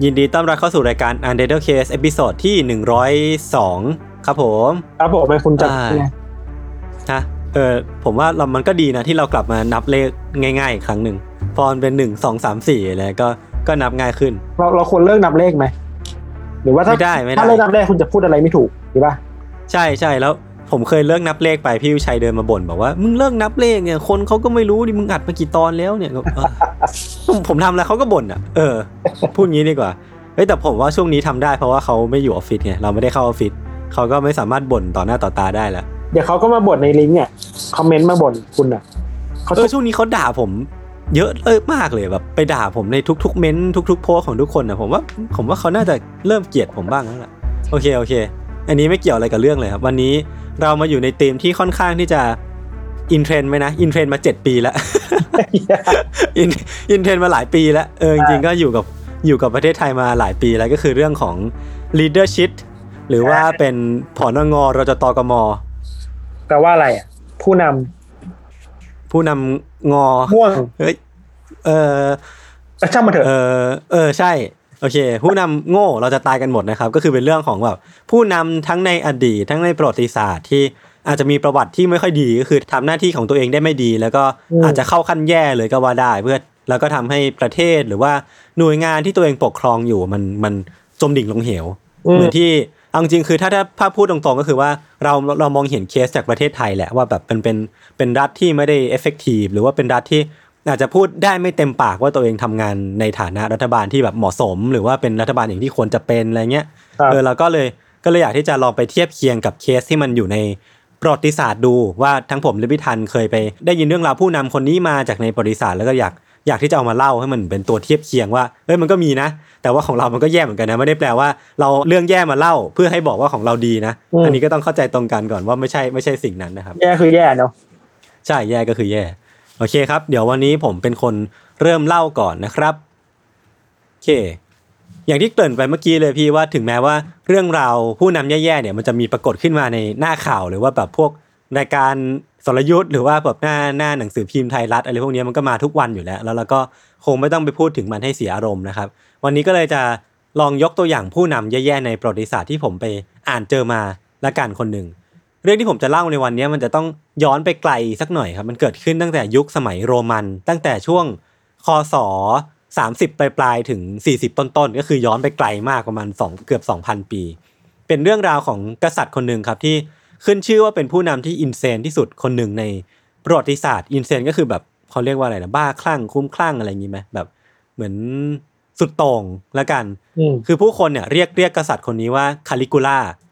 ยินดีต้อนรับเข้าสู่รายการ Untitled Case episode ที่ 102 ครับผม ครับผมไปคุณจัดอ่าไงฮะเออผมว่าเรามันก็ดีนะที่เรากลับมานับเลขง่ายๆอีกครั้งหนึ่งพอมันเป็น1 2 3 4อะไรก็ก็นับง่ายขึ้น เราเราควรเลิกนับเลขไหมหรือว่าถ้าไม่ได้ไม่ได้ถ้าเลิกนับเลขคุณจะพูดอะไรไม่ถูกดีป่ะใช่ใช่แล้ว ผมเคยเลิกนับเลขไปพี่วิชัยเดินมาบ่นบอกว่ามึงเลิกนับเลขเนี่ยคนเขาก็ไม่รู้ดิมึงอัดมากี่ตอนแล้วเนี่ยก็เออผมผมทำแล้วเขาก็บ่นอะ เออ พูดงี้ดีกว่าเฮ้ยแต่ผมว่าช่วงนี้ทำได้เพราะว่าเขาไม่อยู่ออฟฟิศไงเราไม่ได้เข้าออฟฟิศเขาก็ไม่สามารถบ่นต่อหน้าต่อตาได้แล้วเดี๋ยวเขาก็มาบ่นในลิงก์เนี่ยคอมเมนต์มาบ่นคุณอะเขาเออช่วงนี้เขาด่าผม เยอะเออมากเลยแบบไปด่าผมในทุกๆ เม้นต์ทุก ๆ โพสของทุกคนนะผมว่า ผมว่าเขาน่าจะเริ่มเกลียดผมบ้างแล้วล่ะโอเคโอเค อันนี้ไม่เกี่ยวอะไรกับเรื่องเลยครับ วันนี้ เรามาอยู่ในธีมที่ค่อนข้างที่จะอินเทรนด์ไหมนะอินเทรนด์มาเจ็ดปีแล้วอินอินเทรนด์มาหลายปีแล้วเออจริงๆก็อยู่กับอยู่กับประเทศไทยมาหลายปีแล้วก็คือเรื่องของ leadership หรือว่าเป็นผอนงรจตกมแปลว่าอะไรอะผู้นผู้นำงอำม่วงเฮ้ยเออแต่ช่างมาเถอะเออเออใช่ โอเค ผู้นำโง่เราจะตายกันหมดนะครับ ก็คือเป็นเรื่องของแบบผู้นำทั้งในอดีตทั้งในประวัติศาสตร์ที่อาจจะมีประวัติที่ไม่ค่อยดีก็คือทำหน้าที่ของตัวเองได้ไม่ดี แล้วก็อาจจะเข้าขั้นแย่เลยก็ว่าได้เพื่อแล้วก็ทำให้ประเทศหรือว่าหน่วยงานที่ตัวเองปกครองอยู่มันมันจมดิ่งลงเหวอืมเหมือนที่เอาจริงๆคือถ้าถ้าถ้าพูดตรงๆก็คือว่าเราเรามองเห็นเคสจากประเทศไทยแหละว่าแบบเป็นเป็นเป็นรัฐที่ไม่ได้เอฟเฟกตีฟหรือว่าเป็นรัฐที่ อาจจะพูดได้ไม่เต็มปากว่าตัวเองทำงานในฐานะรัฐบาลที่แบบเหมาะสม หรือว่าเป็นรัฐบาลอย่างที่ควรจะเป็นอะไรเงี้ยครับเออเราก็เลยก็เลยอยากที่จะลองไปเทียบเคียงกับเคสที่มันอยู่ในประวัติศาสตร์ดูว่าทั้งผมและพี่ทันเคยไป ได้ยินเรื่องราวผู้นำคนนี้มาจากในประวัติศาสตร์แล้วก็อยากอยากที่จะเอามาเล่าให้มันเป็นตัวเทียบเคียงว่าเอ้ยมันก็มีนะ แต่ว่าของเรามันก็แย่เหมือนกันนะไม่ได้แปลว่า เราเรื่องแย่มาเล่าเพื่อให้บอกว่าของเราดีนะอืมอันนี้ก็ต้องเข้าใจตรงกันก่อนว่าไม่ใช่ไม่ใช่สิ่งนั้นนะครับ แย่คือแย่เนาะใช่แย่ก็คือแย่ โอเคครับ เดี๋ยววันนี้ผมเป็นคนเริ่มเล่าก่อนนะครับโอเค อย่างที่เกริ่นไปเมื่อกี้เลยพี่ว่าถึงแม้ว่าเรื่องราวผู้นำแย่ๆเนี่ยมันจะมีปรากฏขึ้นมาในหน้าข่าวหรือว่าแบบพวกรายการสรยุทธ์หรือว่าแบบหน้าหน้าหนังสือพิมพ์ไทยรัฐอะไรพวกนี้มันก็มาทุกวันอยู่แล้ว แล้วเราก็คงไม่ต้องไปพูดถึงมันให้เสียอารมณ์นะครับ วันนี้ก็เลยจะลองยกตัวอย่างผู้นำแย่ๆในประวัติศาสตร์ที่ผมไปอ่านเจอมาละกันคนหนึ่ง เรื่องที่ผมจะเล่าในวันนี้มันจะต้องย้อนไปไกลสักหน่อยครับ มันเกิดขึ้นตั้งแต่ยุคสมัยโรมัน ตั้งแต่ช่วงคศ30 ปลายปลายๆถึง 40 ต้นต้นๆก็คือย้อนไปไกลมากประมาณ2เกือบ 2,000 ปี เป็นเรื่องราวของกษัตริย์คนหนึ่งครับที่ขึ้นชื่อว่าเป็นผู้นำที่อินเซนที่สุดคนหนึ่งในประวัติศาสตร์อินเซนก็คือแบบเขาเรียกว่าอะไรนะบ้าคลั่งคุ้มคลั่งอะไรอย่างนี้ไหมแบบเหมือนสุดโต่งละกันอืมคือผู้คนเนี่ยเรียกเรียกกษัตริย์คนนี้ว่าคาลิกูล่าคื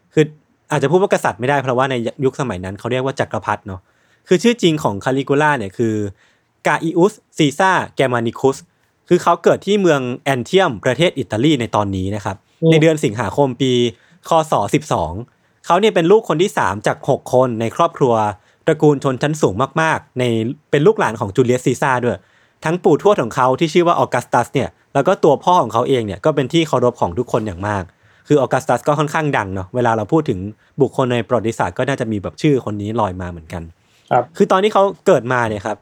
ออาจจะพูดว่ากษัตริย์ไม่ได้เพราะว่าในยุคสมัยนั้นเขาเรียกว่าจักรพรรดิเนาะคือชื่อจริงของคาลิกูล่าเนี่ยคือกาอิอุสซีซาแกมานิคุสคือเขาเกิดที่เมืองแอนเทียมประเทศอิตาลีในตอนนี้นะครับอืมในเดือนสิงหาคมปี คศ 12 เขาเนี่ยเป็นลูกคนที่ 3 จาก 6 คนในครอบครัวตระกูลชนชั้นสูงมากๆ ในเป็นลูกหลานของจูเลียสซีซ่าร์ด้วย ทั้งปู่ทวดของเขาที่ชื่อว่าออกัสตัสเนี่ยแล้วก็ตัวพ่อของเขาเองเนี่ยก็เป็นที่เคารพของทุกคนอย่างมาก คือออกัสตัสก็ค่อนข้างดังเนาะเวลาเราพูดถึงบุคคลในประวัติศาสตร์ก็น่าจะมีแบบชื่อคนนี้ลอยมาเหมือนกัน ครับ คือตอนที่เขาเกิดมาเนี่ยครับ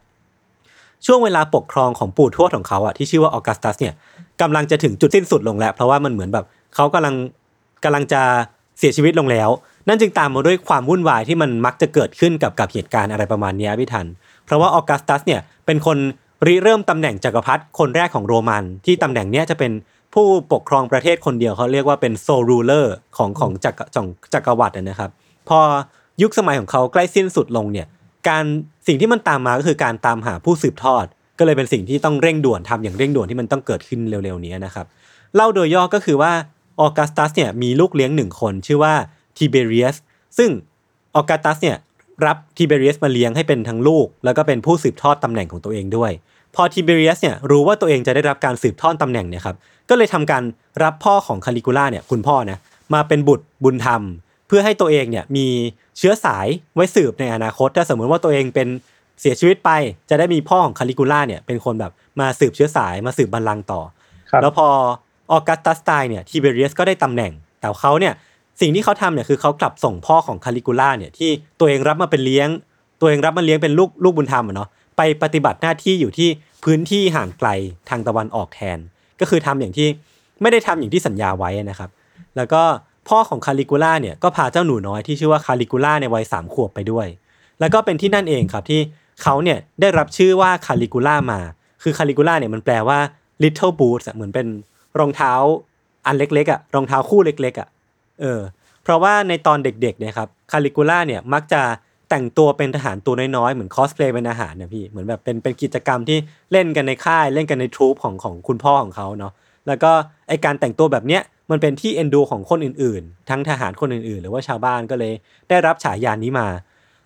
ช่วงเวลาปกครองของปู่ทวดของเขาอะที่ชื่อว่าออกัสตัสเนี่ยกำลังจะถึงจุดสิ้นสุดลงแล้ว เพราะว่ามันเหมือนแบบเขากำลังกำลังจะเสียชีวิตลงแล้ว นั่นจึงตามมาด้วยความวุ่นวายที่มันมักจะเกิดขึ้นกับกับเหตุการณ์อะไรประมาณเนี้ยพี่ทัน เพราะว่าออกัสตัสเนี่ยเป็นคนริเริ่มตำแหน่งจักรพรรดิคนแรกของโรมันที่ตำแหน่งเนี้ยจะเป็น ผู้ปกครองประเทศคนเดียวเขาเรียกว่าเป็นโซรูเลอร์ของของจักรจักรจักรวรรดินะครับ พอยุคสมัยของเขาใกล้สิ้นสุดลงเนี่ยการสิ่งที่มันตามมาก็คือการตามหาผู้สืบทอด ก็เลยเป็นสิ่งที่ต้องเร่งด่วนทำอย่างเร่งด่วนที่มันต้องเกิดขึ้นเร็วๆนี้นะครับเล่าโดยย่อก็คือว่าออกัสตัสเนี่ยมีลูกเลี้ยงหนึ่งคนชื่อว่าทิเบเรียสซึ่งออกัสตัสเนี่ยรับทิเบเรียสมาเลี้ยงให้เป็นทั้งลูก แล้วก็เป็นผู้สืบทอดตำแหน่งของตัวเองด้วย พอทิเบเรียสเนี่ยรู้ว่าตัวเองจะได้รับการสืบทอดตำแหน่งเนี่ยครับก็เลยทำการรับพ่อของคาลิกูล่าเนี่ยคุณพ่อนะมาเป็นบุตรบุญธรรม เพื่อให้ตัวเองเนี่ยมีเชื้อสายไว้สืบในอนาคต ถ้าสมมติว่าตัวเองเป็นเสียชีวิตไป จะได้มีพ่อของคาลิกูล่าเนี่ยเป็นคนแบบมาสืบเชื้อสายมาสืบบัลลังก์ต่อครับแล้วพอออกัสตัสตายเนี่ยทิเบเรียสก็ได้ตำแหน่ง แต่เขาเนี่ยสิ่งที่เขาทำเนี่ยคือเขากลับส่งพ่อของคาลิกูล่าเนี่ยที่ตัวเองรับมาเป็นเลี้ยง ตัวเองรับมาเลี้ยงเป็นลูกลูกบุญธรรมอะเนาะ ไปปฏิบัติหน้าที่อยู่ที่พื้นที่ห่างไกลทางตะวันออกแทน ก็คือทำอย่างที่ไม่ได้ทำอย่างที่สัญญาไว้นะครับ แล้วก็พ่อของคาลิกูล่าเนี่ยก็พาเจ้าหนูน้อยที่ชื่อว่าคาลิกูล่าในวัยสามขวบไปด้วย แล้วก็เป็นที่นั่นเองครับที่เขาเนี่ยได้รับชื่อว่าคาลิกูล่ามา คือคาลิกูล่าเนี่ยมันแปลว่า little boots เหมือนเป็นรองเท้าอันเล็กๆอะรองเท้าคู่เล็กๆอะเออเพราะว่าในตอนเด็กๆเนี่ยครับคาลิกูล่าเนี่ยมักจะ แต่งตัวเป็นทหารตัวน้อยๆ เหมือนคอสเพลย์เป็นอาหารเนะพี่เหมือนแบบเป็นเป็นกิจกรรมที่เล่นกันในค่ายเล่นกันในทรูปของของคุณพ่อของเขาเนาะแล้วก็ไอการแต่งตัวแบบเนี้ยมันเป็นที่เอ็นดูของคนอื่นๆ ทั้งทหารคนอื่นๆ หรือว่าชาวบ้านก็เลย ได้รับฉายานี้มา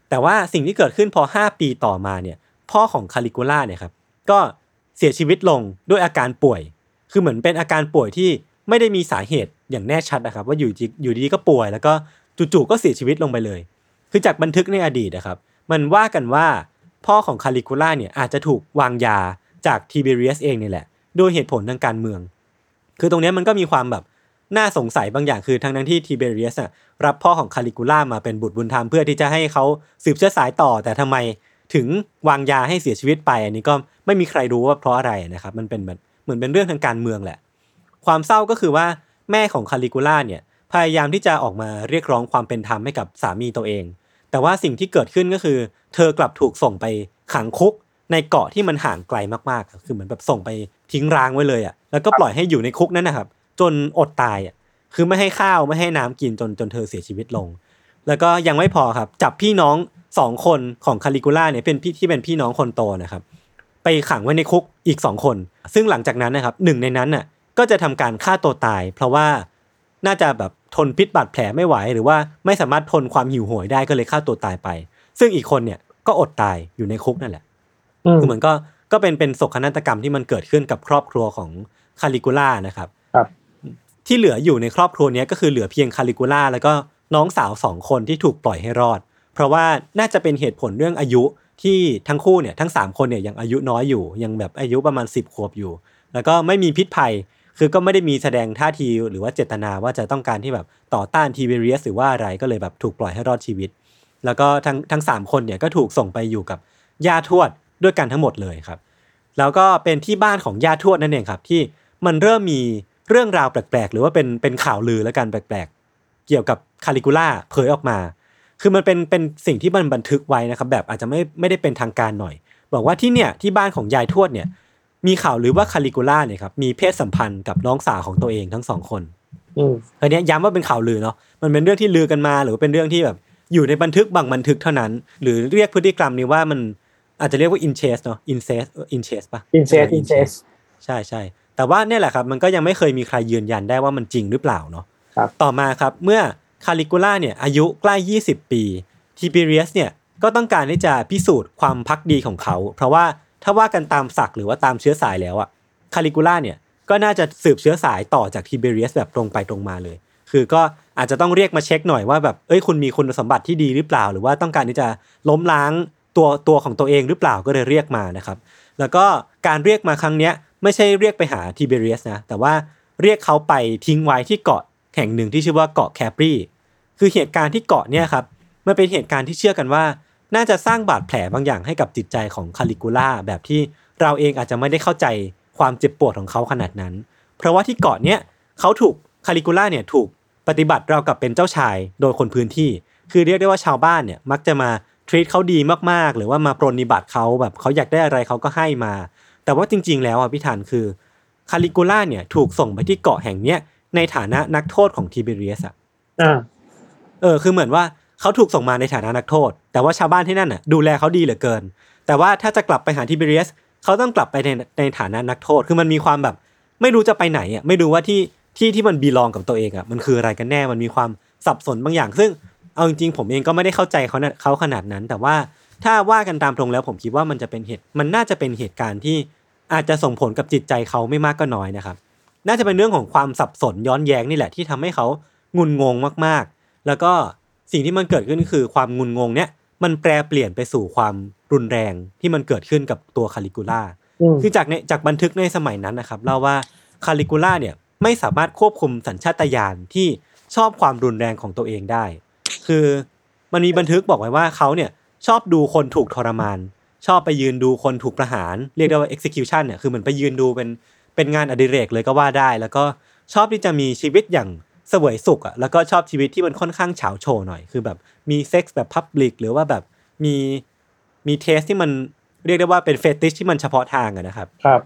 แต่ว่าสิ่งที่เกิดขึ้นพอ 5 ปีต่อมาเนี่ยพ่อของคาลิกูล่าเนี่ยครับก็เสียชีวิตลงด้วยอาการป่วย คือเหมือนเป็นอาการป่วยที่ไม่ได้มีสาเหตุอย่างแน่ชัดนะครับ ว่าอยู่อยู่ดีๆก็ป่วยแล้วก็จู่ๆก็เสียชีวิตลงไปเลย คือจากบันทึกในอดีตนะครับ มันว่ากันว่าพ่อของคาลิกูล่าเนี่ยอาจจะถูกวางยาจากทิเบเรียสเองนี่แหละโดยเหตุผลทางการเมือง คือตรงนี้มันก็มีความแบบน่าสงสัยบางอย่างคือทั้งนั้นที่ทิเบเรียสอะรับพ่อของคาลิกูล่ามาเป็นบุตรบุญธรรมเพื่อที่จะให้เขาสืบเชื้อสายต่อ แต่ทำไมถึงวางยาให้เสียชีวิตไป อันนี้ก็ไม่มีใครรู้ว่าเพราะอะไรนะครับมันเป็นแบบเหมือนเป็นเรื่องทางการเมืองแหละ ความเศร้าก็คือว่าแม่ของคาลิกูล่าเนี่ยพยายามที่จะออกมาเรียกร้องความเป็นธรรมให้กับสามีตัวเอง แต่ว่าสิ่งที่เกิดขึ้นก็คือ เธอกลับถูกส่งไปขังคุก ในเกาะที่มันห่างไกลมากๆ คือเหมือนแบบส่งไปทิ้งร้างไว้เลยอะแล้วก็ปล่อยให้อยู่ในคุกนั้นนะครับ จนอดตายอะคือไม่ให้ข้าวไม่ให้น้ำกินจนจนเธอเสียชีวิตลง แล้วก็ยังไม่พอครับ จับพี่น้องสองคนของคาลิกูล่าเนี่ยเป็นพี่ที่เป็นพี่น้องคนโตนะครับ ไปขังไว้ในคุกอีกสองคน ซึ่งหลังจากนั้นนะครับหนึ่งในนั้นน่ะก็จะทำการฆ่าตัวตาย เพราะว่าน่าจะแบบ ทนพิษบาดแผลไม่ไหว หรือว่าไม่สามารถทนความหิวโหยได้ก็เลยฆ่าตัวตายไป ซึ่งอีกคนเนี่ยก็อดตายอยู่ในคุกนั่นแหละอืมคือเหมือนก็ก็เป็นเป็นโศกนาฏกรรมที่มันเกิดขึ้นกับครอบครัวของคาลิกูล่านะครับ ครับ ที่เหลืออยู่ในครอบครัวเนี้ยก็คือเหลือเพียงคาลิกูล่าแล้วก็น้องสาวสองคนที่ถูกปล่อยให้รอด เพราะว่าน่าจะเป็นเหตุผลเรื่องอายุที่ทั้งคู่เนี่ยทั้งสามคนเนี่ยยังอายุน้อยอยู่ ยังแบบอายุประมาณ 10 ขวบอยู่ แล้วก็ไม่มีพิษภัย คือก็ไม่ได้มีแสดงท่าทีหรือว่าเจตนาว่าจะต้องการที่แบบต่อต้านทีเบเรียสหรือว่าอะไรก็เลยแบบถูกปล่อยให้รอดชีวิต แล้วก็ทั้งทั้งสามคนเนี่ยก็ถูกส่งไปอยู่กับย่าทวดด้วยกันทั้งหมดเลยครับ แล้วก็เป็นที่บ้านของย่าทวดนั่นเองครับ ที่มันเริ่มมีเรื่องราวแปลกๆ หรือว่าเป็นเป็นข่าวลือแล้วกันแปลกๆ เกี่ยวกับคาลิกูล่าเผยออกมา คือมันเป็นเป็นสิ่งที่มันบันทึกไว้นะครับ แบบอาจจะไม่ไม่ได้เป็นทางการหน่อย บอกว่าที่เนี่ยที่บ้านของยายทวดเนี่ย มีข่าวลือว่าคาลิกูล่าเนี่ยครับมีเพศสัมพันธ์กับน้องสาวของตัวเองทั้งสองคนอืมอันเนี้ยย้ำว่าเป็นข่าวลือเนาะมันเป็นเรื่องที่ลือกันมา หรือว่าเป็นเรื่องที่แบบอยู่ในบันทึกบางบันทึกเท่านั้น หรือเรียกพฤติกรรมนี้ว่ามันอาจจะเรียกว่า incest เนาะ incest เออ incest ปะ incest incest ใช่ใช่แต่ว่าเนี่ยแหละครับมันก็ยังไม่เคยมีใครยืนยันได้ว่ามันจริงหรือเปล่าเนาะครับต่อมาครับเมื่อคาลิกูล่าเนี่ยอายุใกล้ 20 ปีทิเบเรียสเนี่ยก็ต้องการที่จะพิสูจน์ความพักดีของเขา เพราะว่า ถ้าว่ากันตามศักดิ์หรือว่าตามเชื้อสายแล้วอะคาลิกูล่าเนี่ยก็น่าจะสืบเชื้อสายต่อจากทิเบเรียสแบบตรงไปตรงมาเลย คือก็อาจจะต้องเรียกมาเช็คหน่อยว่าแบบเอ้ยคุณมีคุณสมบัติที่ดีหรือเปล่า หรือว่าต้องการที่จะล้มล้างตัวตัวของตัวเองหรือเปล่าก็เลยเรียกมานะครับ แล้วก็การเรียกมาครั้งเนี้ยไม่ใช่เรียกไปหาทิเบเรียสนะ แต่ว่าเรียกเขาไปทิ้งไว้ที่เกาะแห่งหนึ่งที่ชื่อว่าเกาะแคปรีคือเหตุการณ์ที่เกาะเนี่ยครับมันเป็นเหตุการณ์ที่เชื่อกันว่า น่าจะสร้างบาดแผลบางอย่างให้กับจิตใจของคาลิกูล่าแบบที่เราเองอาจจะไม่ได้เข้าใจความเจ็บปวดของเขาขนาดนั้น เพราะว่าที่เกาะเนี้ยเขาถูกคาลิกูล่าเนี่ยถูกปฏิบัติเราวกับเป็นเจ้าชายโดยคนพื้นที่ คือเรียกได้ว่าชาวบ้านเนี่ยมักจะมาทรีตเขาดีมากๆ หรือว่ามาปรนนิบัติเขาแบบเขาอยากได้อะไรเขาก็ให้มา แต่ว่าจริง ๆ แล้วอะพี่ธันคือคาลิกูล่าเนี่ยถูกส่งไปที่เกาะแห่งเนี้ยในฐานะนักโทษของทิเบเรียสอะอ่าเออคือเหมือนว่า เขาถูกส่งมาในฐานะนักโทษ แต่ว่าชาวบ้านที่นั่นน่ะดูแลเขาดีเหลือเกิน แต่ว่าถ้าจะกลับไปหาทิเบเรียสเขาต้องกลับไปในในฐานะนักโทษ คือมันมีความแบบ ไม่รู้จะไปไหนอะไม่รู้ว่าที่ที่ที่มันบีลองกับตัวเองอะมันคืออะไรกันแน่มันมีความสับสนบางอย่าง ซึ่งเอาจริงๆผมเองก็ไม่ได้เข้าใจเขานะเขาขนาดนั้น แต่ว่าถ้าว่ากันตามตรงแล้วผมคิดว่ามันจะเป็นเหตุมันน่าจะเป็นเหตุการณ์ที่อาจจะส่งผลกับจิตใจเขาไม่มากก็น้อยนะครับ น่าจะเป็นเรื่องของความสับสนย้อนแย้งนี่แหละที่ทำให้เขางุนงงมากๆ แล้วก็ สิ่งที่มันเกิดขึ้นก็คือความงุนงงเนี่ยมันแปรเปลี่ยนไปสู่ความรุนแรงที่มันเกิดขึ้นกับตัวคาลิกูล่าอืมคือจากในจากบันทึกในสมัยนั้นนะครับเล่าว่าคาลิกูล่าเนี่ยไม่สามารถควบคุมสัญชาตญาณที่ชอบความรุนแรงของตัวเองได้ คือมันมีบันทึกบอกไว้ว่าเขาเนี่ยชอบดูคนถูกทรมาน ชอบไปยืนดูคนถูกประหาร เรียกได้ว่า execution เนี่ยคือเหมือนไปยืนดูเป็นเป็นงานอดิเรกเลยก็ว่าได้ แล้วก็ชอบที่จะมีชีวิตอย่าง เสวยสุขอะแล้วก็ชอบชีวิตที่มันค่อนข้างเฉาโชว์หน่อยคือแบบมีเซ็กส์แบบ public หรือว่าแบบมีมี taste ที่มันเรียกได้ว่าเป็น fetish ที่มันเฉพาะทางอะนะครับ ครับ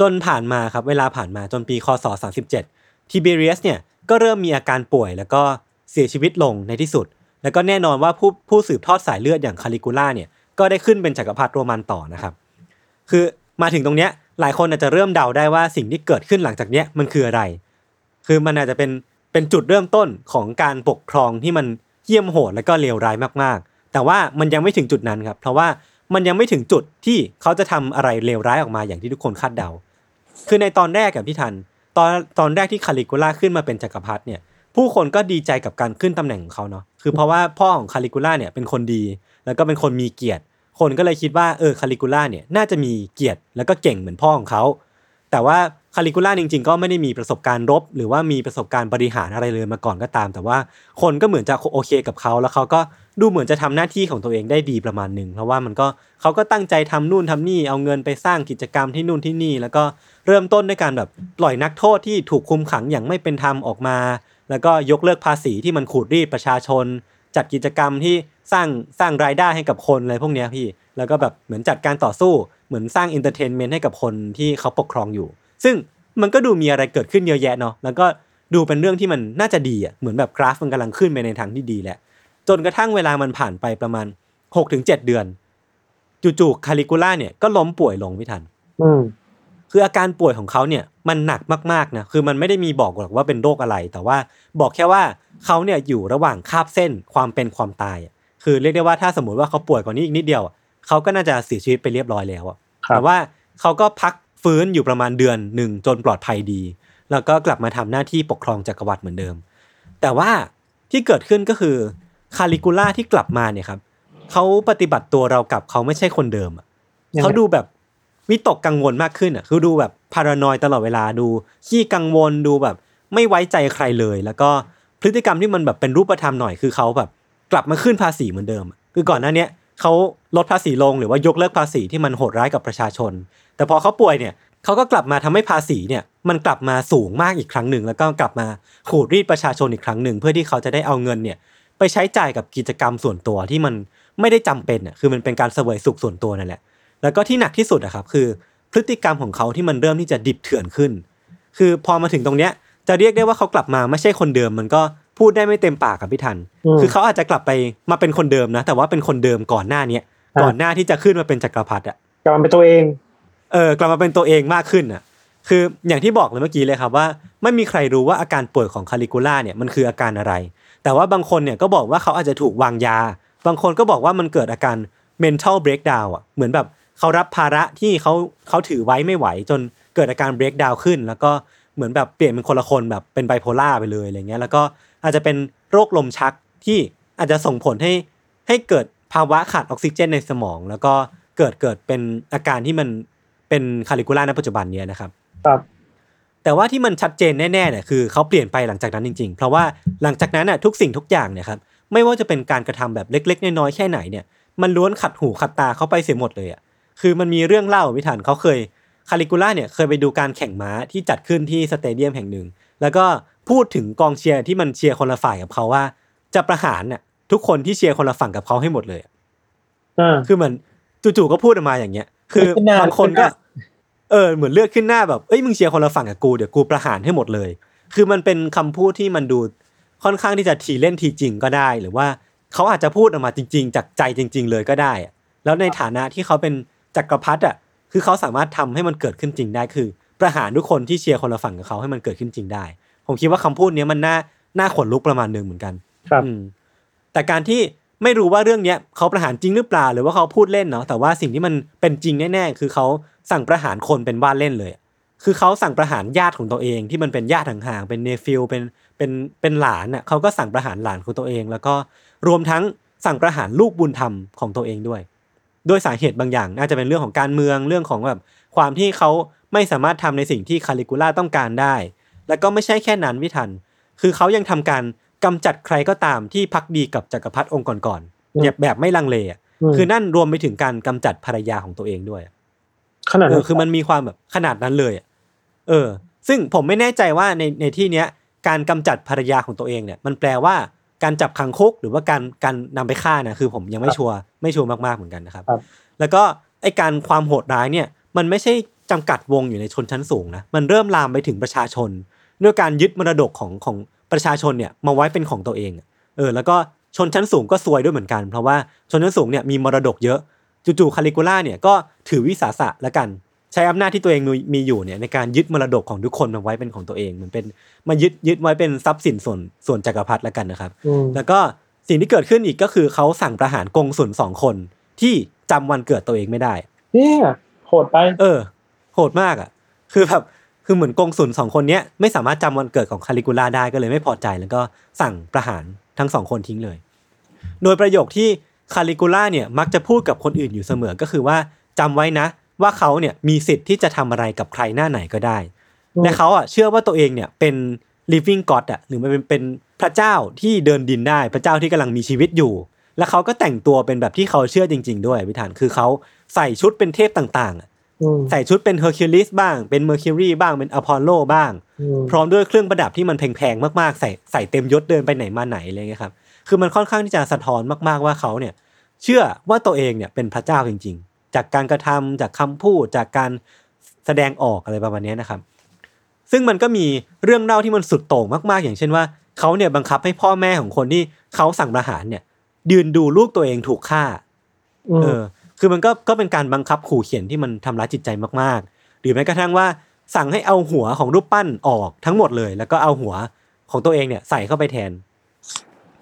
จนผ่านมาครับเวลาผ่านมาจนปีคศ37ทิเบเรียสเนี่ยก็เริ่มมีอาการป่วยแล้วก็เสียชีวิตลงในที่สุด แล้วก็แน่นอนว่าผู้ผู้สืบทอดสายเลือดอย่างคาลิกูล่าเนี่ยก็ได้ขึ้นเป็นจักรพรรดิโรมันต่อนะครับ คือมาถึงตรงเนี้ยหลายคนอาจจะเริ่มเดาได้ว่าสิ่งที่เกิดขึ้นหลังจากเนี้ยมันคืออะไร คือมันอาจจะเป็น เป็นจุดเริ่มต้นของการปกครองที่มันเหี้ยมโหดและก็เลวร้ายมากๆ แต่ว่ามันยังไม่ถึงจุดนั้นครับ เพราะว่ามันยังไม่ถึงจุดที่เขาจะทำอะไรเลวร้ายออกมาอย่างที่ทุกคนคาดเดา คือในตอนแรกกับพี่ทัน ตอนตอนแรกที่คาลิกูล่าขึ้นมาเป็นจักรพรรดิเนี่ย ผู้คนก็ดีใจกับการขึ้นตำแหน่งของเขาเนาะ คือเพราะว่าพ่อของคาลิกูล่าเนี่ยเป็นคนดี แล้วก็เป็นคนมีเกียรติ คนก็เลยคิดว่าเออคาลิกูล่าเนี่ยน่าจะมีเกียรติแล้วก็เก่งเหมือนพ่อของเขา แต่ว่าคาลิกูล่าจริง ๆ ก็ไม่ได้มีประสบการณ์รบ หรือว่ามีประสบการณ์บริหารอะไรเลยมาก่อนก็ตาม แต่ว่าคนก็เหมือนจะโอเคกับเขา แล้วเขาก็ดูเหมือนจะทำหน้าที่ของตัวเองได้ดีประมาณหนึ่งเพราะว่ามันก็เขาก็ตั้งใจทำนู่นทำนี่เอาเงินไปสร้างกิจกรรมที่นู่นที่นี่ แล้วก็เริ่มต้นด้วยการแบบปล่อยนักโทษที่ถูกคุมขังอย่างไม่เป็นธรรมออกมา แล้วก็ยกเลิกภาษีที่มันขูดรีดประชาชน จัดกิจกรรมที่สร้างสร้างรายได้ให้กับคนอะไรพวกนี้พี่ แล้วก็แบบเหมือนจัดการต่อสู้ เหมือนสร้าง entertainment ให้กับคนที่เขาปกครองอยู่ ซึ่งมันก็ดูมีอะไรเกิดขึ้นเยอะแยะเนาะแล้วก็ดูเป็นเรื่องที่มันน่าจะดีอะเหมือนแบบกราฟมันกำลังขึ้นไปในทางที่ดีแหละ จนกระทั่งเวลามันผ่านไปประมาณ6-7ถึงเดือน จู่ๆคาลิกูล่าเนี่ยก็ล้มป่วยลงพี่ธัญ อืมคืออาการป่วยของเขาเนี่ยมันหนักมากๆนะคือมันไม่ได้มีบอกหรอกว่าเป็นโรคอะไร แต่ว่าบอกแค่ว่าเขาเนี่ยอยู่ระหว่างคาบเส้นความเป็นความตายอะคือเรียกได้ว่าถ้าสมมติว่าเขาป่วยกว่านี้อีกนิดเดียวอะ เขาก็น่าจะเสียชีวิตไปเรียบร้อยแล้วอะครับแต่ว่าเขาก็พักฟื้นอยู่ประมาณเดือนหนึ่งจนปลอดภัยดี แล้วก็กลับมาทำหน้าที่ปกครองจักรวรรดิเหมือนเดิม แต่ว่าที่เกิดขึ้นก็คือคาลิกูล่าที่กลับมาเนี่ยครับเขาปฏิบัติตัวเรากับเขาไม่ใช่คนเดิมอะยังไงเขาดูแบบวิตกกังวลมากขึ้นอะคือดูแบบพารานอยตลอดเวลาดูขี้กังวลดูแบบไม่ไว้ใจใครเลย แล้วก็พฤติกรรมที่มันแบบเป็นรูปธรรมหน่อยคือเขาแบบกลับมาขึ้นภาษีเหมือนเดิมอะคือก่อนหน้าเนี้ย เขาลดภาษีลงหรือว่ายกเลิกภาษีที่มันโหดร้ายกับประชาชน แต่พอเขาป่วยเนี่ยเขาก็กลับมาทำให้ภาษีเนี่ยมันกลับมาสูงมากอีกครั้งหนึ่ง แล้วก็กลับมาขูดรีดประชาชนอีกครั้งหนึ่ง เพื่อที่เขาจะได้เอาเงินเนี่ยไปใช้จ่ายกับกิจกรรมส่วนตัวที่มันไม่ได้จำเป็นอะคือมันเป็นการเสวยสุขส่วนตัวนั่นแหละ แล้วก็ที่หนักที่สุดอะครับคือ พฤติกรรมของเขาที่มันเริ่มที่จะดิบเถื่อนขึ้น คือพอมาถึงตรงเนี้ยจะเรียกได้ว่าเขากลับมาไม่ใช่คนเดิมมันก็ พูดได้ไม่เต็มปากกับพี่ทันอืมคือเขาอาจจะกลับไปมาเป็นคนเดิมนะ แต่ว่าเป็นคนเดิมก่อนหน้าเนี้ยอ่าก่อนหน้าที่จะขึ้นมาเป็นจักรพรรดิอะกลับมาเป็นตัวเอง เออกลับมาเป็นตัวเองมากขึ้นอะ คืออย่างที่บอกเลยเมื่อกี้เลยครับว่าไม่มีใครรู้ว่าอาการป่วยของคาลิกูล่าเนี่ยมันคืออาการอะไร แต่ว่าบางคนเนี่ยก็บอกว่าเขาอาจจะถูกวางยา บางคนก็บอกว่ามันเกิดอาการ mental breakdown อะเหมือนแบบเขารับภาระที่เขาเขาถือไว้ไม่ไหว จนเกิดอาการ breakdown ขึ้น แล้วก็เหมือนแบบเปลี่ยนเป็นคนละคนแบบเป็นไบโพล่าไปเลยอะไรเงี้ยแล้วก็ อาจจะเป็นโรคลมชักที่อาจจะส่งผลให้ให้เกิดภาวะขาดออกซิเจนในสมอง แล้วก็เกิดเกิดเป็นอาการที่มันเป็นคาลิกูล่าในปัจจุบันเนี้ยนะครับครับแต่ว่าที่มันชัดเจนแน่ๆเนี่ยคือเขาเปลี่ยนไปหลังจากนั้นจริง ๆ เพราะว่าหลังจากนั้นน่ะทุกสิ่งทุกอย่างเนี่ยครับไม่ว่าจะเป็นการกระทำแบบเล็ก ๆ น้อยๆแค่ไหนเนี่ยมันล้วนขัดหูขัดตาเขาไปเสียหมดเลยอะคือมันมีเรื่องเล่าพิถันเขาเคยคาลิกูล่าเนี่ยเคยไปดูการแข่งม้าที่จัดขึ้นที่สเตเดียมแห่งหนึ่ง แล้วก็พูดถึงกองเชียร์ที่มันเชียร์คนละฝ่ายกับเขาว่า จะประหารน่ะทุกคนที่เชียร์คนละฝั่งกับเขาให้หมดเลยอะอ่าคือเหมือนจู่ๆก็พูดออกมาอย่างเงี้ย คือเป็นนานบางคนก็เป็นนานเออเหมือนเลือดขึ้นหน้าแบบเอ้ยมึงเชียร์คนละฝั่งกับกูเดี๋ยวกูประหารให้หมดเลย คือมันเป็นคำพูดที่มันดูค่อนข้างที่จะทีเล่นทีจริงก็ได้ หรือว่าเขาอาจจะพูดออกมาจริง ๆ จากใจจริง ๆ เลยก็ได้อะแล้วในฐานะที่เขาเป็นจักรพรรดิอะคือเขาสามารถทำให้มันเกิดขึ้นจริงได้คือ ประหารทุกคนที่เชียร์คนละฝั่งกับเขาให้มันเกิดขึ้นจริงได้ ผมคิดว่าคำพูดเนี้ยมันน่าน่าขนลุกประมาณหนึ่งเหมือนกัน ครับอืมแต่การที่ไม่รู้ว่าเรื่องเนี้ยเขาประหารจริงหรือเปล่า หรือว่าเขาพูดเล่นเนาะแต่ว่าสิ่งที่มันเป็นจริงแน่ๆคือเขาสั่งประหารคนเป็นว่าเล่นเลย คือเขาสั่งประหารญาติของตัวเองที่มันเป็นญาติห่างๆเป็น nephew เป็นเป็นเป็นหลานน่ะเขาก็สั่งประหารหลานของตัวเอง แล้วก็รวมทั้งสั่งประหารลูกบุญธรรมของตัวเองด้วยด้วยสาเหตุบางอย่างน่าจะเป็นเรื่องของการเมืองเรื่องของแบบความที่เขา ไม่สามารถทำในสิ่งที่คาลิกูล่าต้องการได้ แล้วก็ไม่ใช่แค่นั้นพี่ธัญ คือเขายังทำการกำจัดใครก็ตามที่พักดีกับจักรพรรดิองค์ก่อนๆแบบแบบไม่ลังเลอะมคือนั่นรวมไปถึงการกำจัดภรรยาของตัวเองด้วยอะขนาดเอนั้อนคือมันมีความแบบขนาดนั้นเลยอะเออ ซึ่งผมไม่แน่ใจว่าในในที่เนี้ย การกำจัดภรรยาของตัวเองเนี่ย มันแปลว่าการจับขังคุกหรือว่าการการนำไปฆ่านะคือผมยังไม่ชัวร์ไม่ชัวร์มากๆเหมือนกันนะครับครับแล้วก็ไอการความโหดร้ายเนี่ย มันไม่ใช่ จำกัดวงอยู่ในชนชั้นสูงนะมันเริ่มลามไปถึงประชาชน ด้วยการยึดมรดกของของประชาชนเนี่ยมาไว้เป็นของตัวเองอะเออแล้วก็ชนชั้นสูงก็ซวยด้วยเหมือนกัน เพราะว่าชนชั้นสูงเนี่ยมีมรดกเยอะจู่ๆคาลิกูล่าเนี่ยก็ถือวิสาสะแล้วกัน ใช้อำนาจที่ตัวเองมีมีอยู่เนี่ยในการยึดมรดกของทุกคนมาไว้เป็นของตัวเองเหมือนเป็นมายึดยึดไว้เป็นทรัพย์สินส่วนส่วนจักรพรรดิแล้วกันนะครับอืมแล้วก็สิ่งที่เกิดขึ้นอีกก็คือเขาสั่งประหารกงสุลสองคนที่จำวันเกิดตัวเองไม่ได้เนี่ยโหดไป เออโหดมากอะ คือแบบคือเหมือนกงสุลสองคนเนี้ยไม่สามารถจำวันเกิดของคาลิกูล่าได้ก็เลยไม่พอใจแล้วก็สั่งประหารทั้งสองคนทิ้งเลย โดยประโยคที่คาลิกูล่าเนี่ยมักจะพูดกับคนอื่นอยู่เสมอก็คือว่าจำไว้นะ ว่าเขาเนี่ยมีสิทธิ์ที่จะทำอะไรกับใครหน้าไหนก็ได้อืมและเขาอะเชื่อว่าตัวเองเนี่ยเป็น living god อะหรือมันเป็นเป็นพระเจ้าที่เดินดินได้ พระเจ้าที่กำลังมีชีวิตอยู่ แล้วเขาก็แต่งตัวเป็นแบบที่เขาเชื่อจริง ๆ ด้วยพี่ธัญคือเขาใส่ชุดเป็นเทพต่างๆอะอืม ใส่ชุดเป็นเฮอร์คิวลิสบ้าง เป็นเมอร์คิวรีบ้าง เป็นอพอลโลบ้างอืมพร้อมด้วยเครื่องประดับที่มันแพงๆ มากๆ ใส่ใส่เต็มยศเดินไปไหนมาไหนอะไรเงี้ยครับ คือมันค่อนข้างที่จะสะท้อนมากๆว่าเขาเนี่ย เชื่อว่าตัวเองเนี่ยเป็นพระเจ้าจริง ๆ จากการกระทำจากคำพูดจากการแสดงออกอะไรประมาณเนี้ยนะครับ ซึ่งมันก็มีเรื่องเล่าที่มันสุดโต่งมากๆ อย่างเช่นว่าเขาเนี่ยบังคับให้พ่อแม่ของคนที่เขาสั่งประหารเนี่ยยืนดูลูกตัวเองถูกฆ่าอืมเออ คือมันก็ก็เป็นการบังคับขู่เขียนที่มันทำร้ายจิตใจมากๆ หรือแม้กระทั่งว่าสั่งให้เอาหัวของรูปปั้นออกทั้งหมดเลย แล้วก็เอาหัวของตัวเองเนี่ยใส่เข้าไปแทน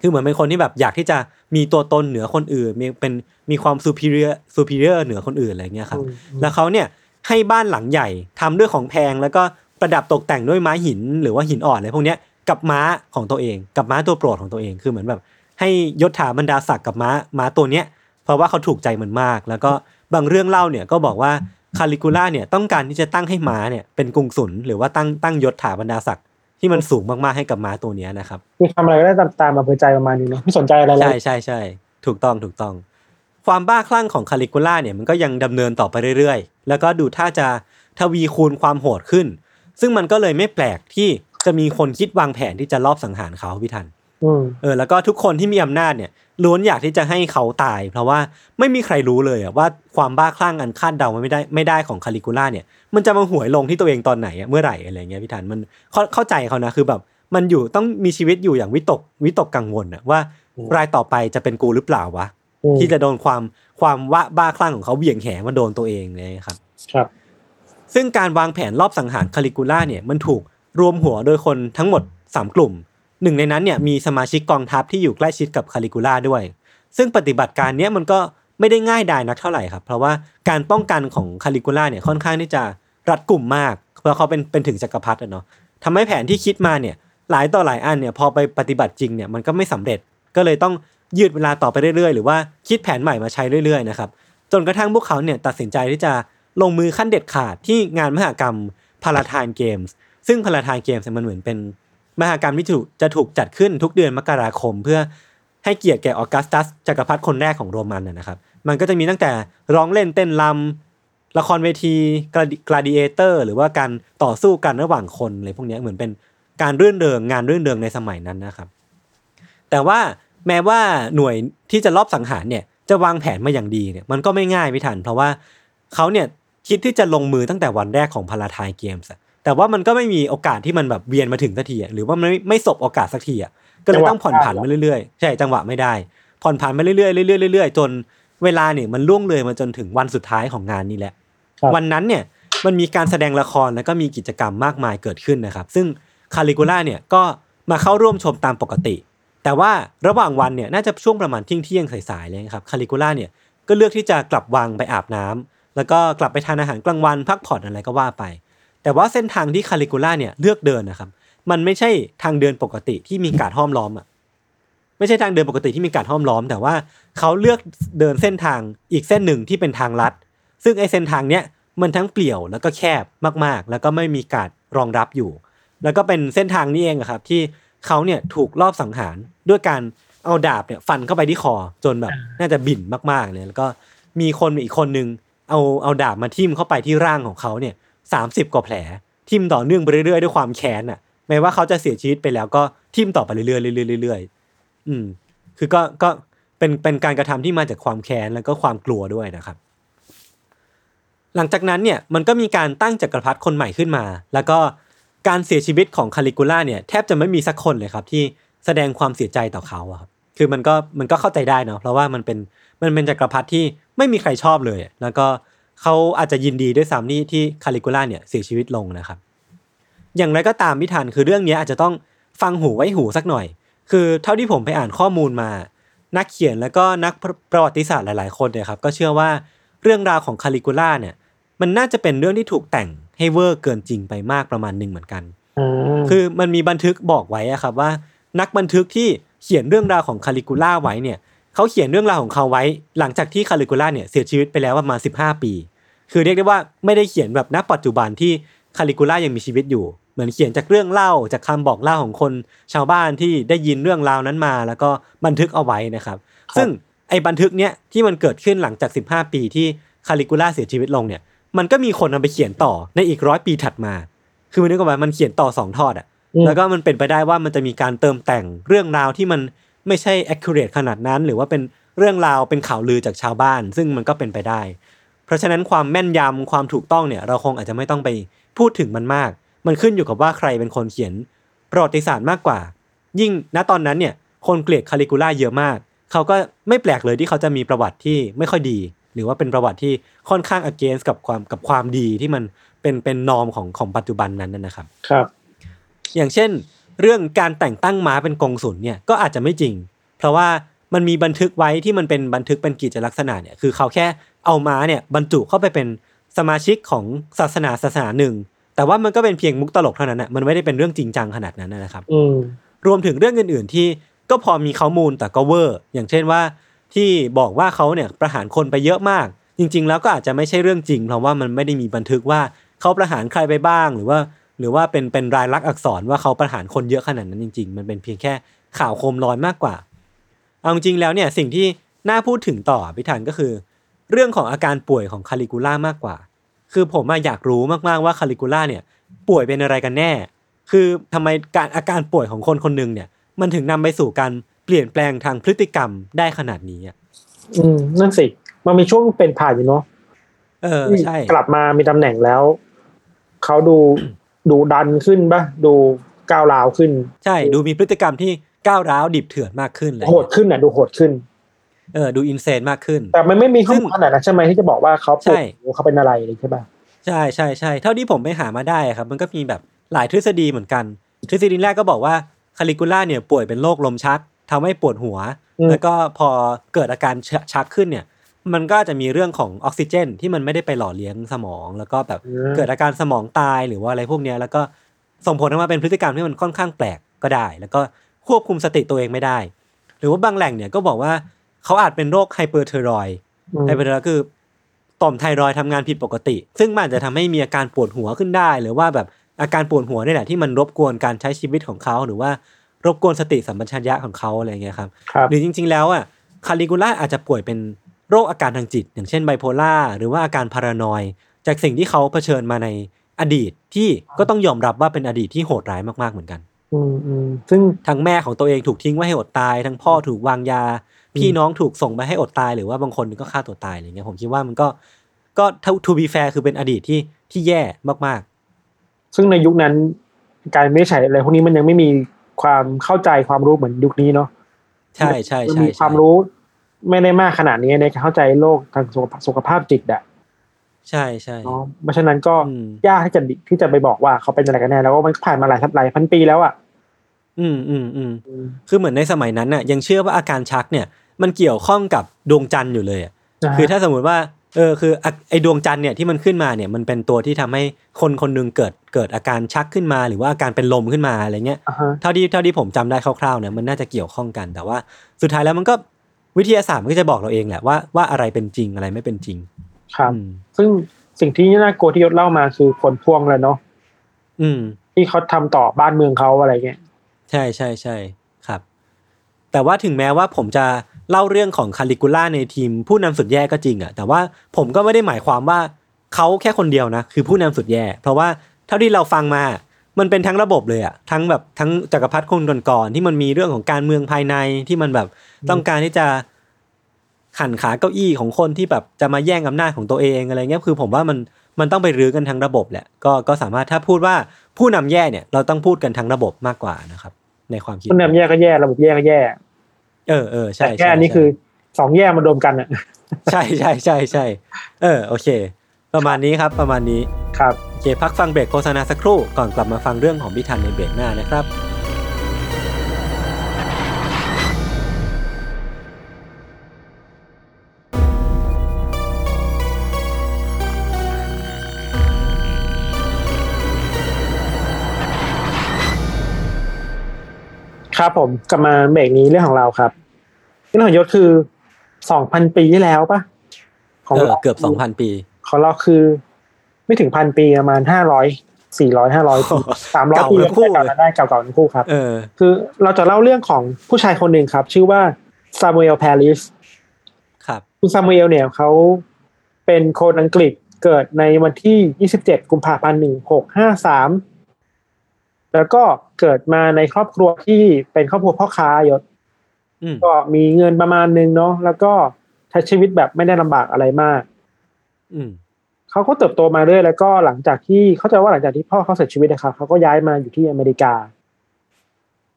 คือเหมือนเป็นคนที่แบบอยากที่จะมีตัวตนเหนือคนอื่น มีเป็นมีความ superior superior เหนือคนอื่นอะไรเงี้ยครับอืมแล้วเขาเนี่ยให้บ้านหลังใหญ่ทำด้วยของแพงแล้วก็ประดับตกแต่งด้วยไม้หินหรือว่าหินอ่อนอะไรพวกเนี้ยกับม้าของตัวเอง กับม้าตัวโปรดของตัวเองคือเหมือนแบบ ให้ยศถาบรรดาศักดิ์กับม้าม้าตัวเนี้ยเพ ราะว่าเขาถูกใจมันมาก แล้วก็บางเรื่องเล่าเนี่ยก็บอกว่าคาลิกูล่าเนี่ยต้องการที่จะตั้งให้ม้าเนี่ยเป็นกรุงศุลหรือว่าตั้งตั้งยศถาบรรดาศักดิ์ที่มันสูงมากๆให้กับม้าตัวเนี้ยนะครับคือทำอะไรก็ได้ตามตามอำเภอใจประมาณนี้เนาะไม่สนใจอะไรเลใช่ยใช่ใช่ถูกต้องถูกต้อง ความบ้าคลั่งของคาลิกูล่าเนี่ยมันก็ยังดำเนินต่อไปเรื่อยๆ แล้วก็ดูท่าจะทวีคูณความโหดขึ้น ซึ่งมันก็เลยไม่แปลกที่จะมีคนคิดวางแผนที่จะลอบสังหารเขาพี่ทันอืม เออแล้วก็ทุกคนที่มีอำนาจเนี่ยล้วนอยากที่จะให้เขาตาย เพราะว่าไม่มีใครรู้เลยอะว่าความบ้าคลั่งอันคาดเดาไม่ได้ไม่ได้ของคาลิกูล่าเนี่ย มันจะมาหวยลงที่ตัวเองตอนไหนอะเมื่อไหร่อะไรเงี้ยพี่ทันมันเข้าเข้าใจเขานะคือแบบ มันอยู่ต้องมีชีวิตอยู่อย่างวิตกวิตกกังวลอะว่าอืมรายต่อไปจะเป็นกูหรือเปล่าวะอืมที่จะโดนความความว่าบ้าคลั่งของเขาเบี่ยงแหมาโดนตัวเองเลยครับ ครับ ซึ่งการวางแผนรอบสังหารคาลิกูล่าเนี่ยมันถูกรวมหัวโดยคนทั้งหมด3กลุ่ม หนึ่งในนั้นเนี่ยมีสมาชิกกองทัพที่อยู่ใกล้ชิดกับคาลิกูล่าด้วย ซึ่งปฏิบัติการเนี้ยมันก็ไม่ได้ง่ายดายนักเท่าไหร่ครับ เพราะว่าการป้องกันของคาลิกูล่าเนี่ยค่อนข้างที่จะรัดกลุ่มมาก เพราะเขาเป็นเป็นถึงจักรพรรดิเนาะทำให้แผนที่คิดมาเนี่ยหลายต่อหลายอันเนี่ยพอไปปฏิบัติจริงเนี่ยมันก็ไม่สำเร็จ ก็เลยต้องยืดเวลาต่อไปเรื่อยๆ หรือว่าคิดแผนใหม่มาใช้เรื่อยๆนะครับจนกระทั่งพวกเขาเนี่ยตัดสินใจที่จะลงมือขั้นเด็ดขาดที่งานมหกรรมพาราทานเกมส์ซึ่งพาราทานเกมส์มันเหมือนเป็น มหากรรมที่ถูกจะถูกจัดขึ้นทุกเดือนมกราคม เพื่อให้เกียรติแก่ออกัสตัสจักรพรรดิคนแรกของโรมันนะครับ มันก็จะมีตั้งแต่ร้องเล่นเต้นรำละครเวทีกลาดิเอเตอร์หรือว่าการต่อสู้กันระหว่างคนอะไรพวกนี้เหมือนเป็นการรื่นเริงงานรื่นเริงในสมัยนั้นนะครับ แต่ว่าแม้ว่าหน่วยที่จะลอบสังหารเนี่ยจะวางแผนมาอย่างดีเนี่ยมันก็ไม่ง่ายพี่ทัน เพราะว่าเขาเนี่ยคิดที่จะลงมือตั้งแต่วันแรกของพาราไทเกมส์ แต่ว่ามันก็ไม่มีโอกาสที่มันแบบเวียนมาถึงสักทีอะหรือว่ามันไม่ไม่สบโอกาสสักทีอะก็เลยต้องผ่อนผันมาเรื่อยๆ ใช่จังหวะไม่ได้ ผ่อนผันมาเรื่อยๆเรื่อยๆเรื่อยๆจนเวลาเนี่ยมันล่วงเลยมาจนถึงวันสุดท้ายของงานนี้แหละครับวันนั้นเนี่ยมันมีการแสดงละครแล้วก็มีกิจกรรมมากมายเกิดขึ้นนะครับ ซึ่งคาลิกูล่าเนี่ยก็มาเข้าร่วมชมตามปกติ แต่ว่าระหว่างวันเนี่ยน่าจะช่วงประมาณเที่ยงเที่ยงๆสายๆเลยนะครับคาลิกูล่าเนี่ยก็เลือกที่จะกลับวังไปอาบน้ำแล้วก็กลับไปทานอาหารกลางวันพักผ่อนอะไรก็ว่าไป แต่ว่าเส้นทางที่คาลิกูล่าเนี่ยเลือกเดินนะครับ มันไม่ใช่ทางเดินปกติที่มีการห้อมล้อมอะไม่ใช่ทางเดินปกติที่มีการห้อมล้อม แต่ว่าเขาเลือกเดินเส้นทางอีกเส้นหนึ่งที่เป็นทางลัด ซึ่งไอ้เส้นทางเนี้ยมันทั้งเปลี่ยวแล้วก็แคบมากๆ แล้วก็ไม่มีการรองรับอยู่ แล้วก็เป็นเส้นทางนี้เองอะครับที่เขาเนี่ยถูกลอบสังหารด้วยการเอาดาบเนี่ยฟันเข้าไปที่คอจนแบบน่าจะบิ่นมากๆเลยแล้วก็มีคนอีกคนนึงเอาเอาดาบมาทิ่มเข้าไปที่ร่างของเขาเนี่ย สามสิบกว่าแผล ทิ่มต่อเนื่องไปเรื่อยๆด้วยความแค้นอะแม้ว่าเขาจะเสียชีวิตไปแล้วก็ทิ่มต่อไปเรื่อยๆเรื่อยๆเรื่อยๆอืม คือก็ก็เป็นเป็นการกระทำที่มาจากความแค้นแล้วก็ความกลัวด้วยนะครับ หลังจากนั้นเนี่ยมันก็มีการตั้งจักรพรรดิคนใหม่ขึ้นมา แล้วก็การเสียชีวิตของคาลิกูล่าเนี่ยแทบจะไม่มีสักคนเลยครับ ที่แสดงความเสียใจต่อเขาครับคือมันก็มันก็เข้าใจได้เนาะเพราะว่ามันเป็นมันเป็นจักรพรรดิที่ไม่มีใครชอบเลย แล้วก็ เขาอาจจะยินดีด้วยซ้ำนี่ที่คาลิกูล่าเนี่ยเสียชีวิตลงนะครับ อย่างไรก็ตามพี่ธัญคือเรื่องนี้อาจจะต้องฟังหูไว้หูสักหน่อย คือเท่าที่ผมไปอ่านข้อมูลมา นักเขียนแล้วก็นักประวัติศาสตร์หลาย ๆ คนเนี่ยครับก็เชื่อว่าเรื่องราวของคาลิกูล่าเนี่ย มันน่าจะเป็นเรื่องที่ถูกแต่งให้เวอร์เกินจริงไปมากประมาณหนึ่งเหมือนกันอืมคือมันมีบันทึกบอกไว้อะครับว่า นักบันทึกที่เขียนเรื่องราวของคาลิกูล่าไว้เนี่ย เขาเขียนเรื่องราวของเขาไว้ หลังจากที่คาลิกูล่าเนี่ยเสียชีวิตไปแล้วประมาณ15 ปี คือเรียกได้ว่าไม่ได้เขียนแบบณปัจจุบันที่คาลิกูล่ายังมีชีวิตอยู่ เหมือนเขียนจากเรื่องเล่าจากคำบอกเล่าของคนชาวบ้านที่ได้ยินเรื่องราวนั้นมา แล้วก็บันทึกเอาไว้นะครับ ซึ่งไอ้บันทึกเนี้ยที่มันเกิดขึ้นหลังจาก 15 ปีที่คาลิกูล่าเสียชีวิตลงเนี่ยมันก็มีคนนำไปเขียนต่อในอีกร้อยปีถัดมา คือมันนึกว่ามันเขียนต่อสองทอดอะอืมแล้วก็มันเป็นไปได้ว่ามันจะมีการเติมแต่งเรื่องราวที่มัน ไม่ใช่ accurate ขนาดนั้น หรือว่าเป็นเรื่องราวเป็นข่าวลือจากชาวบ้าน ซึ่งมันก็เป็นไปได้ เพราะฉะนั้นความแม่นยำความถูกต้องเนี่ย เราคงอาจจะไม่ต้องไปพูดถึงมันมาก มันขึ้นอยู่กับว่าใครเป็นคนเขียนประวัติศาสตร์มากกว่า ยิ่งณตอนนั้นเนี่ยคนเกลียดคาลิกูล่าเยอะมาก เขาก็ไม่แปลกเลยที่เขาจะมีประวัติที่ไม่ค่อยดี หรือว่าเป็นประวัติที่ค่อนข้าง against กับความกับความดีที่มันเป็นเป็นนอมของของปัจจุบันนั้นนะครับ ครับ อย่างเช่น เรื่องการแต่งตั้งม้าเป็นกงสุลเนี่ยก็อาจจะไม่จริง เพราะว่ามันมีบันทึกไว้ที่มันเป็นบันทึกเป็นกิจลักษณะเนี่ยคือเขาแค่เอาม้าเนี่ยบรรจุเข้าไปเป็นสมาชิกของศาสนาศาสนาหนึ่ง แต่ว่ามันก็เป็นเพียงมุกตลกเท่านั้นนะมันไม่ได้เป็นเรื่องจริงจังขนาดนั้นนะครับอืมรวมถึงเรื่องอื่น ๆ ที่ก็พอมีข้อมูลแต่ก็เวอร์ อย่างเช่นว่า ที่บอกว่าเขาเนี่ยประหารคนไปเยอะมาก จริง ๆ แล้วก็อาจจะไม่ใช่เรื่องจริง เพราะว่ามันไม่ได้มีบันทึกว่าเขาประหารใครไปบ้าง หรือว่า หรือว่าเป็นเป็นรายลักษณ์อักษรว่าเขาประหารคนเยอะขนาดนั้นจริง ๆ มันเป็นเพียงแค่ข่าวโคมลอยมากกว่า เอาจริงๆแล้วเนี่ยสิ่งที่น่าพูดถึงต่อพิธันก็คือ เรื่องของอาการป่วยของคาลิกูล่ามากกว่า คือผมอะอยากรู้มากๆว่าคาลิกูล่าเนี่ยป่วยเป็นอะไรกันแน่ คือทำไมการอาการป่วยของคนคนหนึ่งเนี่ย มันถึงนำไปสู่การเปลี่ยนแปลงทางพฤติกรรมได้ขนาดนี้อะอืมนั่นสิ มันมีช่วงเป็นผ่านอยู่เนาะเออใช่ กลับมามีตำแหน่งแล้ว เขาดู ดูดันขึ้นปะดูก้าวร้าวขึ้น ใช่ดูมีพฤติกรรมที่ก้าวร้าวดิบเถื่อนมากขึ้นเลยโหดขึ้นอะดูโหดขึ้นเออดูอินเซนมากขึ้น แต่มันไม่มีข้อมูลซึ่งขนาดนั้นใช่ไหมที่จะบอกว่าเขาป่วยใช่หรือเขาเป็นอะไรเลยใช่ปะใช่ใช่ใช่เท่าที่ผมไปหามาได้อะครับ มันก็มีแบบหลายทฤษฎีเหมือนกัน ทฤษฎีแรกก็บอกว่าคาลิกูล่าเนี่ยป่วยเป็นโรคลมชักทำให้ปวดหัว แล้วก็พอเกิดอาการชชักขึ้นเนี่ย มันก็จะมีเรื่องของออกซิเจน ที่มันไม่ได้ไปหล่อเลี้ยงสมอง แล้วก็แบบเกิดอาการสมองตายหรือว่าอะไรพวกเนี้ยแล้วก็ส่งผลออกมาเป็นพฤติกรรมที่มันค่อนข้างแปลกก็ได้ แล้วก็ควบคุมสติตัวเองไม่ได้ หรือว่าบางแหล่งเนี่ยก็บอกว่าเขาอาจเป็นโรค hyperthyroid อืม hyperthyroid คือต่อมไทรอยด์ทำงานผิดปกติ ซึ่งมันอาจจะทำให้มีอาการปวดหัวขึ้นได้ หรือว่าแบบอาการปวดหัวนี่แหละที่มันรบกวนการใช้ชีวิตของเขาหรือว่ารบกวนสติสัมปชัญญะของเขาอะไรอย่างเงี้ยครับครับ หรือจริง ๆ แล้วอะคาลิกูล่าอาจจะป่วยเป็น โรคอาการทางจิต อย่างเช่นไบโพล่าหรือว่าอาการพารานอยด์จากสิ่งที่เขาเผชิญมาในอดีตที่ก็ต้องยอมรับว่าเป็นอดีตที่โหดร้ายมากๆเหมือนกัน อืมอืมซึ่งทั้งแม่ของตัวเองถูกทิ้งไว้ให้อดตาย ทั้งพ่อถูกวางยา พี่น้องถูกส่งไปให้อดตาย หรือว่าบางคนก็ฆ่าตัวตายอะไรเงี้ยผมคิดว่ามันก็ก็ to be fair คือเป็นอดีตที่ที่แย่มากซึ่งในยุคนั้นการไม่ใช้อะไรพวกนี้มันยังไม่มีความเข้าใจความรู้เหมือนยุคนี้เนาะๆใช่ใช่มันใช่มีความรู้ ไม่ได้มากขนาดนี้ในการเข้าใจโลกทางสุขภาพสุขภาพจิตอะใช่ใช่เนาะเพราะฉะนั้นก็อืมยากที่จะที่จะไปบอกว่าเขาเป็นอะไรกันแน่แล้วว่ามันผ่านมาหลายหลายพันปีแล้วอะอืมอืมอืมคือเหมือนในสมัยนั้นน่ะ ยังเชื่อว่าอาการชักเนี่ย มันเกี่ยวข้องกับดวงจันทร์อยู่เลยอะคือถ้าสมมุติว่าเออคืออะไอดวงจันทร์เนี่ยที่มันขึ้นมาเนี่ยมันเป็นตัวที่ทำให้คนคนหนึงเกิดเกิดอาการชักขึ้นมาหรือว่าอาการเป็นลมขึ้นมาอะไรเงี้ยอ่าฮะเท่าที่เท่าที่ผมจำได้คร่าวๆเนี่ยมันน่าจะเกี่ยวข้องกันแต่ว่า สุดท้ายแล้วมันก็ วิทยาศาสตร์มันก็จะบอกเราเองแหละว่าว่าอะไรเป็นจริงอะไรไม่เป็นจริง ครับอืมซึ่งสิ่งที่น่ากลัวที่ยศเล่ามาคือผลพวงเลยเนาะอืม ที่เขาทำต่อบ้านเมืองเขาอะไรเงี้ยใช่ใช่ใช่ครับ แต่ว่าถึงแม้ว่าผมจะเล่าเรื่องของคาลิกูล่าในทีมผู้นำสุดแย่ก็จริงอะแต่ว่าผมก็ไม่ได้หมายความว่าเขาแค่คนเดียวนะ คือผู้นำสุดแย่ เพราะว่าเท่าที่เราฟังมามันเป็นทั้งระบบเลยอะทั้งแบบทั้งจักรพรรดิคนก่อนๆที่มันมีเรื่องของการเมืองภายในที่มันแบบต้องการที่จะ ขันขาเก้าอี้ของคนที่แบบจะมาแย่งอำนาจของตัวเองอะไรเงี้ยคือผมว่ามันมันต้องไปรื้อกันทั้งระบบแหละก็ก็สามารถถ้าพูดว่าผู้นำแย่เนี่ย เราต้องพูดกันทั้งระบบมากกว่านะครับ ในความคิดผู้นำแย่ก็แย่ระบบแย่ก็แย่ เออเออใช่แต่แค่ใช่อันนี้ใช่คือสองแย่มารวมกันอะใช่ใช่ใช่ใช่เออโอเค ประมาณนี้ครับประมาณนี้ครับโอเคพักฟังเบรกโฆษณาสักครู่ก่อนกลับมาฟังเรื่องของพิธันในเบรกหน้านะครับ ครับผมกลับมาเบรกนี้เรื่องของเราครับเรื่องของยศคือสองพันปีที่แล้วปะของเออราเกือบสองพันปี ของเราคือ ไม่ถึงพันปีประมาณห้าร้อยสี่ร้อยห้าร้อยปีสามร้อยเก่าปีทั้งคู่เก่าๆได้เก่าๆทั้งคู่ครับเออคือเราจะเล่าเรื่องของผู้ชายคนหนึ่งครับ ชื่อว่าซามูเอลแพริสครับคุณซามูเอลเนี่ยเขาเป็นคนอังกฤษเกิดในวันที่27กุมภาพันธ์1653 แล้วก็เกิดมาในครอบครัวที่เป็นครอบครัวพ่อค้ายศอืมก็มีเงินประมาณนึงเนาะแล้วก็ใช้ชีวิตแบบไม่ได้ลำบากอะไรมาก อืมเขาก็เติบโตมาเรื่อยแล้วก็หลังจากที่เข้าใจว่าหลังจากที่พ่อเขาเสียชีวิตนะครับเขาก็ย้ายมาอยู่ที่อเมริกา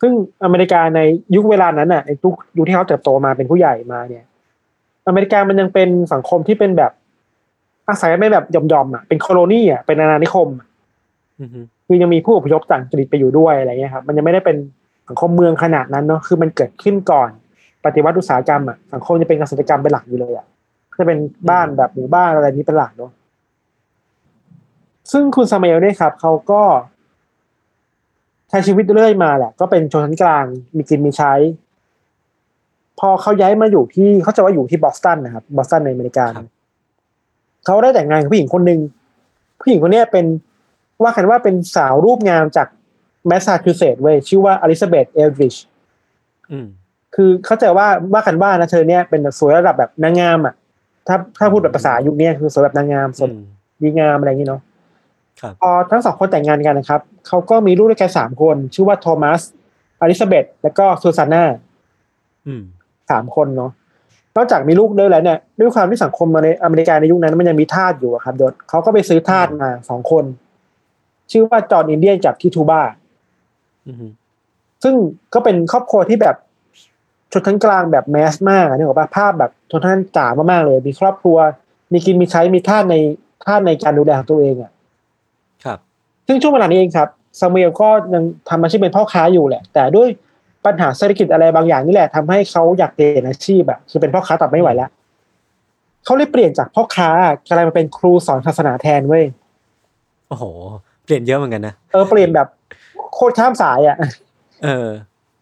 ซึ่งอเมริกาในยุคเวลานั้นน่ะในทุกยุคที่เขาเติบโตมาเป็นผู้ใหญ่มาเนี่ย อเมริกามันยังเป็นสังคมที่เป็นแบบอาศัยไม่แบบยอมๆอะเป็นโคโลนีอะเป็นอาณานิคมอะอืม คือยังมีผู้อพยพต่างชนิดไปอยู่ด้วยอะไรเงี้ยครับมันยังไม่ได้เป็นสังคมเมืองขนาดนั้นเนาะคือมันเกิดขึ้นก่อน ปฏิวัติอุตสาหกรรมอะสังคมจะเป็นเกษตรกรรมเป็นหลักอยู่เลยอะก็จะเป็นบ้านแบบหมู่บ้านอะไรนี้เป็นหลักเนาะซึ่งคุณซามาเอลเนี่ยครับเขาก็ใช้ชีวิตเรื่อยมาแหละก็เป็นชนชั้นกลางมีกินมีใช้ พอเขาย้ายมาอยู่ที่เขาจะว่าอยู่ที่บอสตันนะครับบอสตันในอเมริกาครับเขาได้แต่งงานกับผู้หญิงคนหนึ่งผู้หญิงคนเนี้ยเป็น ว่ากันว่าเป็นสาวรูปงามจากแมสซาชูเซตส์เว้ยชื่อว่าอลิซาเบธเอลดริชอืมคือเข้าใจว่าว่ากันว่านะเธอเนี่ยเป็นสวยระดับแบบนางงามอะ ถ้าถ้าพูดแบบภาษายุคเนี้ยคือสวยแบบนางงามอืมสวยดีงามอะไรอย่างนี้เนาะครับพอทั้งสองคนแต่งงานกันนะครับ เขาก็มีลูกด้วยกันสามคน ชื่อว่าโทมัสอลิซาเบธแล้วก็ซูซาน่าอืมสามคนเนาะนอกจากมีลูกด้วยแล้วเนี่ยด้วยความที่สังคมในอเมริกาในยุคนั้นมันยังมีทาสอยู่อะครับยศเขาก็ไปซื้อทาสมาสองคน ชื่อว่าจอห์นอินเดียนจากที่ทูบาอืมซึ่งก็เป็นครอบครัวที่แบบชนชั้นกลางแบบแมสมากอะนึกออกปะภาพแบบชนชั้นจ๋ามากๆเลย มีครอบครัว มีกินมีใช้มีท่าสในท่าสในการดูแลของตัวเองอะ ครับ ซึ่งช่วงเวลานี้เองครับซามูเอลก็ยังทำอาชีพเป็นพ่อค้าอยู่แหละ แต่ด้วยปัญหาเศรษฐกิจอะไรบางอย่างนี่แหละทำให้เขาอยากเปลี่ยนอาชีพแบบคือเป็นพ่อค้าต่อไม่ไหวแล้วเขาเลยเปลี่ยนจากพ่อค้ากลายมาเป็นครูสอนศาสนาแทนเว้ยโอ้โหเป ลี่ยนเยอะเหมือนกันนะเออเปลี่ยนแบบโคตรข้ามสายอะเออ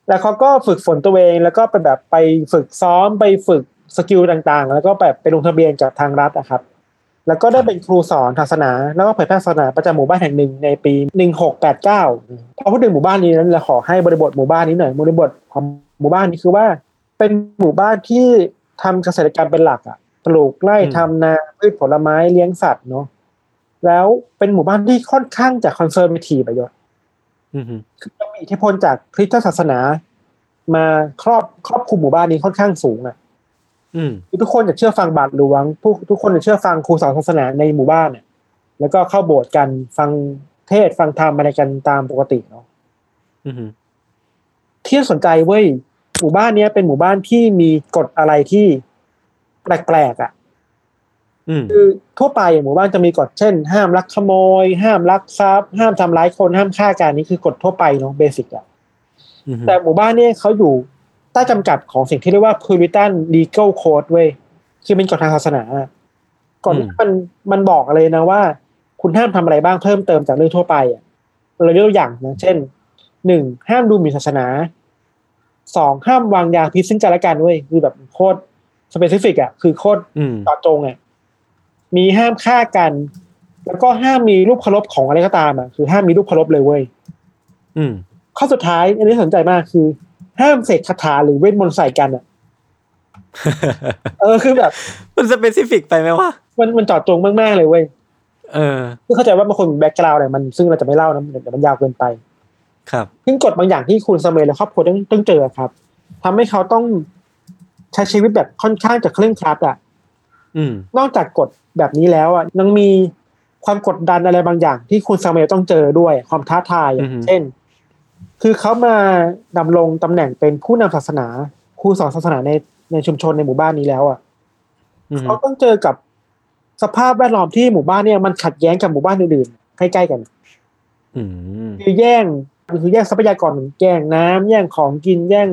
แล้วเขาก็ฝึกฝนตัวเองแล้วก็ไปแบบไปฝึกซ้อมไปฝึกสกิลต่างๆ แล้วก็แบบไปลงทะเบียนกับทางรัฐอะครับ แล้วก็ได้เป็นครูสอนศาสนา แล้วก็เผยแพร่ศาสนาประจำหมู่บ้านแห่งหนึ่งในปีหนึ่งหกแปดเก้าพอพูดถึงหมู่บ้านนี้นั้นเราขอให้บริบทหมู่บ้านนี้หน่อยบริบทของหมู่บ้านนี้คือว่า เป็นหมู่บ้านที่ทำเกษตรกรรมเป็นหลักอะปลูกไร่อืมทำนาพืชผลไม้เลี้ยงสัตว์เนาะ แล้วเป็นหมู่บ้านที่ค่อนข้างจะคอนเซอร์ i ทีประโยชน์อืมคือมีอิทธิพลจากคริสตศาสนา มาครอบครอบคลุมหมู่บ้านนี้ค่อนข้างสูงอะอืมคือทุกคนจะเชื่อฟังบาทหลวงทุกทุกคนจะเชื่อฟังครูสอนศาสนาในหมู่บ้านเนี่ยแล้วก็เข้าโบสถ์กันฟังเทศน์ฟังธรรมอะไรกันตามปกติเนาะอืมที่น่าสนใจเว้ยหมู่บ้านเนี้ยเป็นหมู่บ้านที่มีกฎอะไรที่แปลกๆอะอืม คือทั่วไปหมู่บ้านจะมีกฎเช่น ห้ามลักขโมย ห้ามลักทรัพย์ ห้ามทำร้ายคนห้ามฆ่ากันนี่คือกฎทั่วไปเนาะเบสิกอะอืมแต่หมู่บ้านเนี่ยเขาอยู่ใต้จำกัดของสิ่งที่เรียกว่า Puritan Legal Code เว้ยคือเป็นกฎทางศาสนาอะกฎนี้มันมันบอกเลยนะว่า คุณห้ามทำอะไรบ้างเพิ่มเติมจากเรื่องทั่วไปอะเรายกตัวอย่างนะเช่นหนึ่งห้ามดูหมิ่นศาสนาสองห้ามวางยาพิษซึ่งกันและกันเว้ยคือแบบโคตร specific อะคือโคตรอืมเจาะจงอะ มีห้ามฆ่ากัน แล้วก็ห้ามมีรูปเคารพของอะไรก็ตามอะคือห้ามมีรูปเคารพเลยเว้ยอืมข้อสุดท้าย อันนี้สนใจมากคือ ห้ามเสกคาถาหรือเวทมนต์ใส่กันอะเออคือแบบ มัน specific ไปไหมวะมันมันเจาะจงมากๆเลยเว้ยเออคือเข้าใจว่าบางคนมี background อะไรมันซึ่งเราจะไม่เล่านะเดี๋ยวมันยาวเกินไป ครับซึ่งกฎบางอย่างที่คุณซามูเอลและครอบครัวต้องต้องเจอครับทำให้เขาต้องใช้ชีวิตแบบค่อนข้างจะเคร่งครัดอะอืม นอกจากกฎแบบนี้แล้วอะยังมีความกดดันอะไรบางอย่าง ที่คุณซามูเอลต้องเจอด้วยความท้าทายอะอือฮึเช่น คือเขามาดำรงตำแหน่งเป็นผู้นำศาสนาครูสอนศาสนาในในชุมชนในหมู่บ้านนี้แล้วอะอืมเขาต้องเจอกับสภาพแวดล้อมที่หมู่บ้านเนี่ยมันขัดแย้งกับหมู่บ้านอื่นๆใกล้ๆกันอืมคือแย่งคือแย่งทรัพยากรแย่งน้ำแย่งของกินแย่ง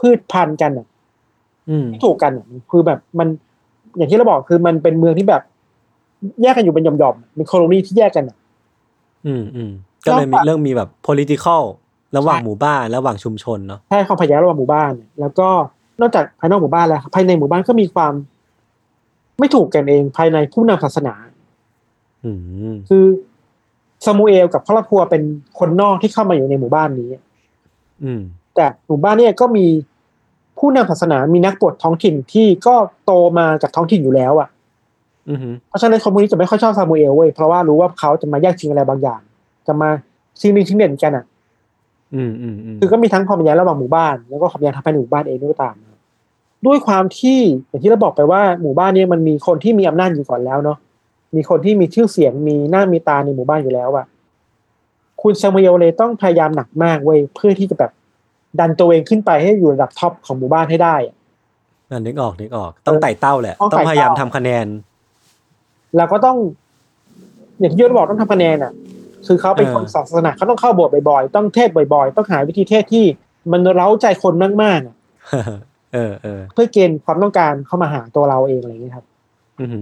พืชพันธุ์กันอะอืมไม่ถูกกันอะคือแบบมัน อย่างที่เราบอกคือมันเป็นเมืองที่แบบ แยกกันอยู่เป็นหย่อมๆเป็นโคโลนีที่แยกกันอะอืมอืมก็เลยมีนอกจากเรื่องมีแบบ political ระหว่างใช่หมู่บ้านระหว่างชุมชนเนาะใช่ความขัดแย้งระหว่างหมู่บ้านเนี่ยแล้วก็นอกจากภายนอกหมู่บ้านแล้วครับภายในหมู่บ้านก็มีความ ไม่ถูกกันเองภายในผู้นำศาสนาอืมคือซามูเอลกับครอบครัวเป็นคนนอกที่เข้ามาอยู่ในหมู่บ้านนี้อืมแต่หมู่บ้านเนี่ยก็มี ผู้นำศาสนามีนักบวชท้องถิ่นที่ก็โตมาจากท้องถิ่นอยู่แล้วอะอืมเพราะฉะนั้นคนพวกนี้จะไม่ค่อยชอบซามูเอลเว้ยเพราะว่ารู้ว่าเขาจะมาแย่งชิงอะไรบางอย่าง จะมาชิงดีชิงเด่นกันอะอืมอืมอืมคือก็มีทั้งความขัดแย้งระหว่างหมู่บ้าน แล้วก็ความขัดแย้งทางภายในหมู่บ้านเองด้วยก็ตามนะครับด้วยความที่อย่างที่เราบอกไปว่าหมู่บ้านเนี้มันมีคนที่มีอำนาจอยู่ก่อนแล้วเนาะมีคนที่มีชื่อเสียงมีหน้ามีตาในหมู่บ้านอยู่แล้วอะคุณซามูเอลเลยต้องพยายามหนักมากเว้ยเพื่อที่จะแบบ ดันตัวเองขึ้นไปให้อยู่ระดับ top ของหมู่บ้านให้ได้อะอะนึกออกนึกออก ต้องไต่เต้าแหละ ต้องต้องไต่เต้าพยายามทำคะแนน แล้วก็ต้อง อย่างที่ยศบอกต้องทำคะแนนอะ คือเขาเป็นคนเออศาสนาเขาต้องเข้าโบสถ์บ่อยๆ ต้องเทศน์บ่อยๆ ต้องหาวิธีเทศน์ที่มันเร้าใจคนมากๆอะเออเออเพื่อเกณฑ์ความต้องการเข้ามาหาตัวเราเองอะไรอย่างนี้ยครับอืม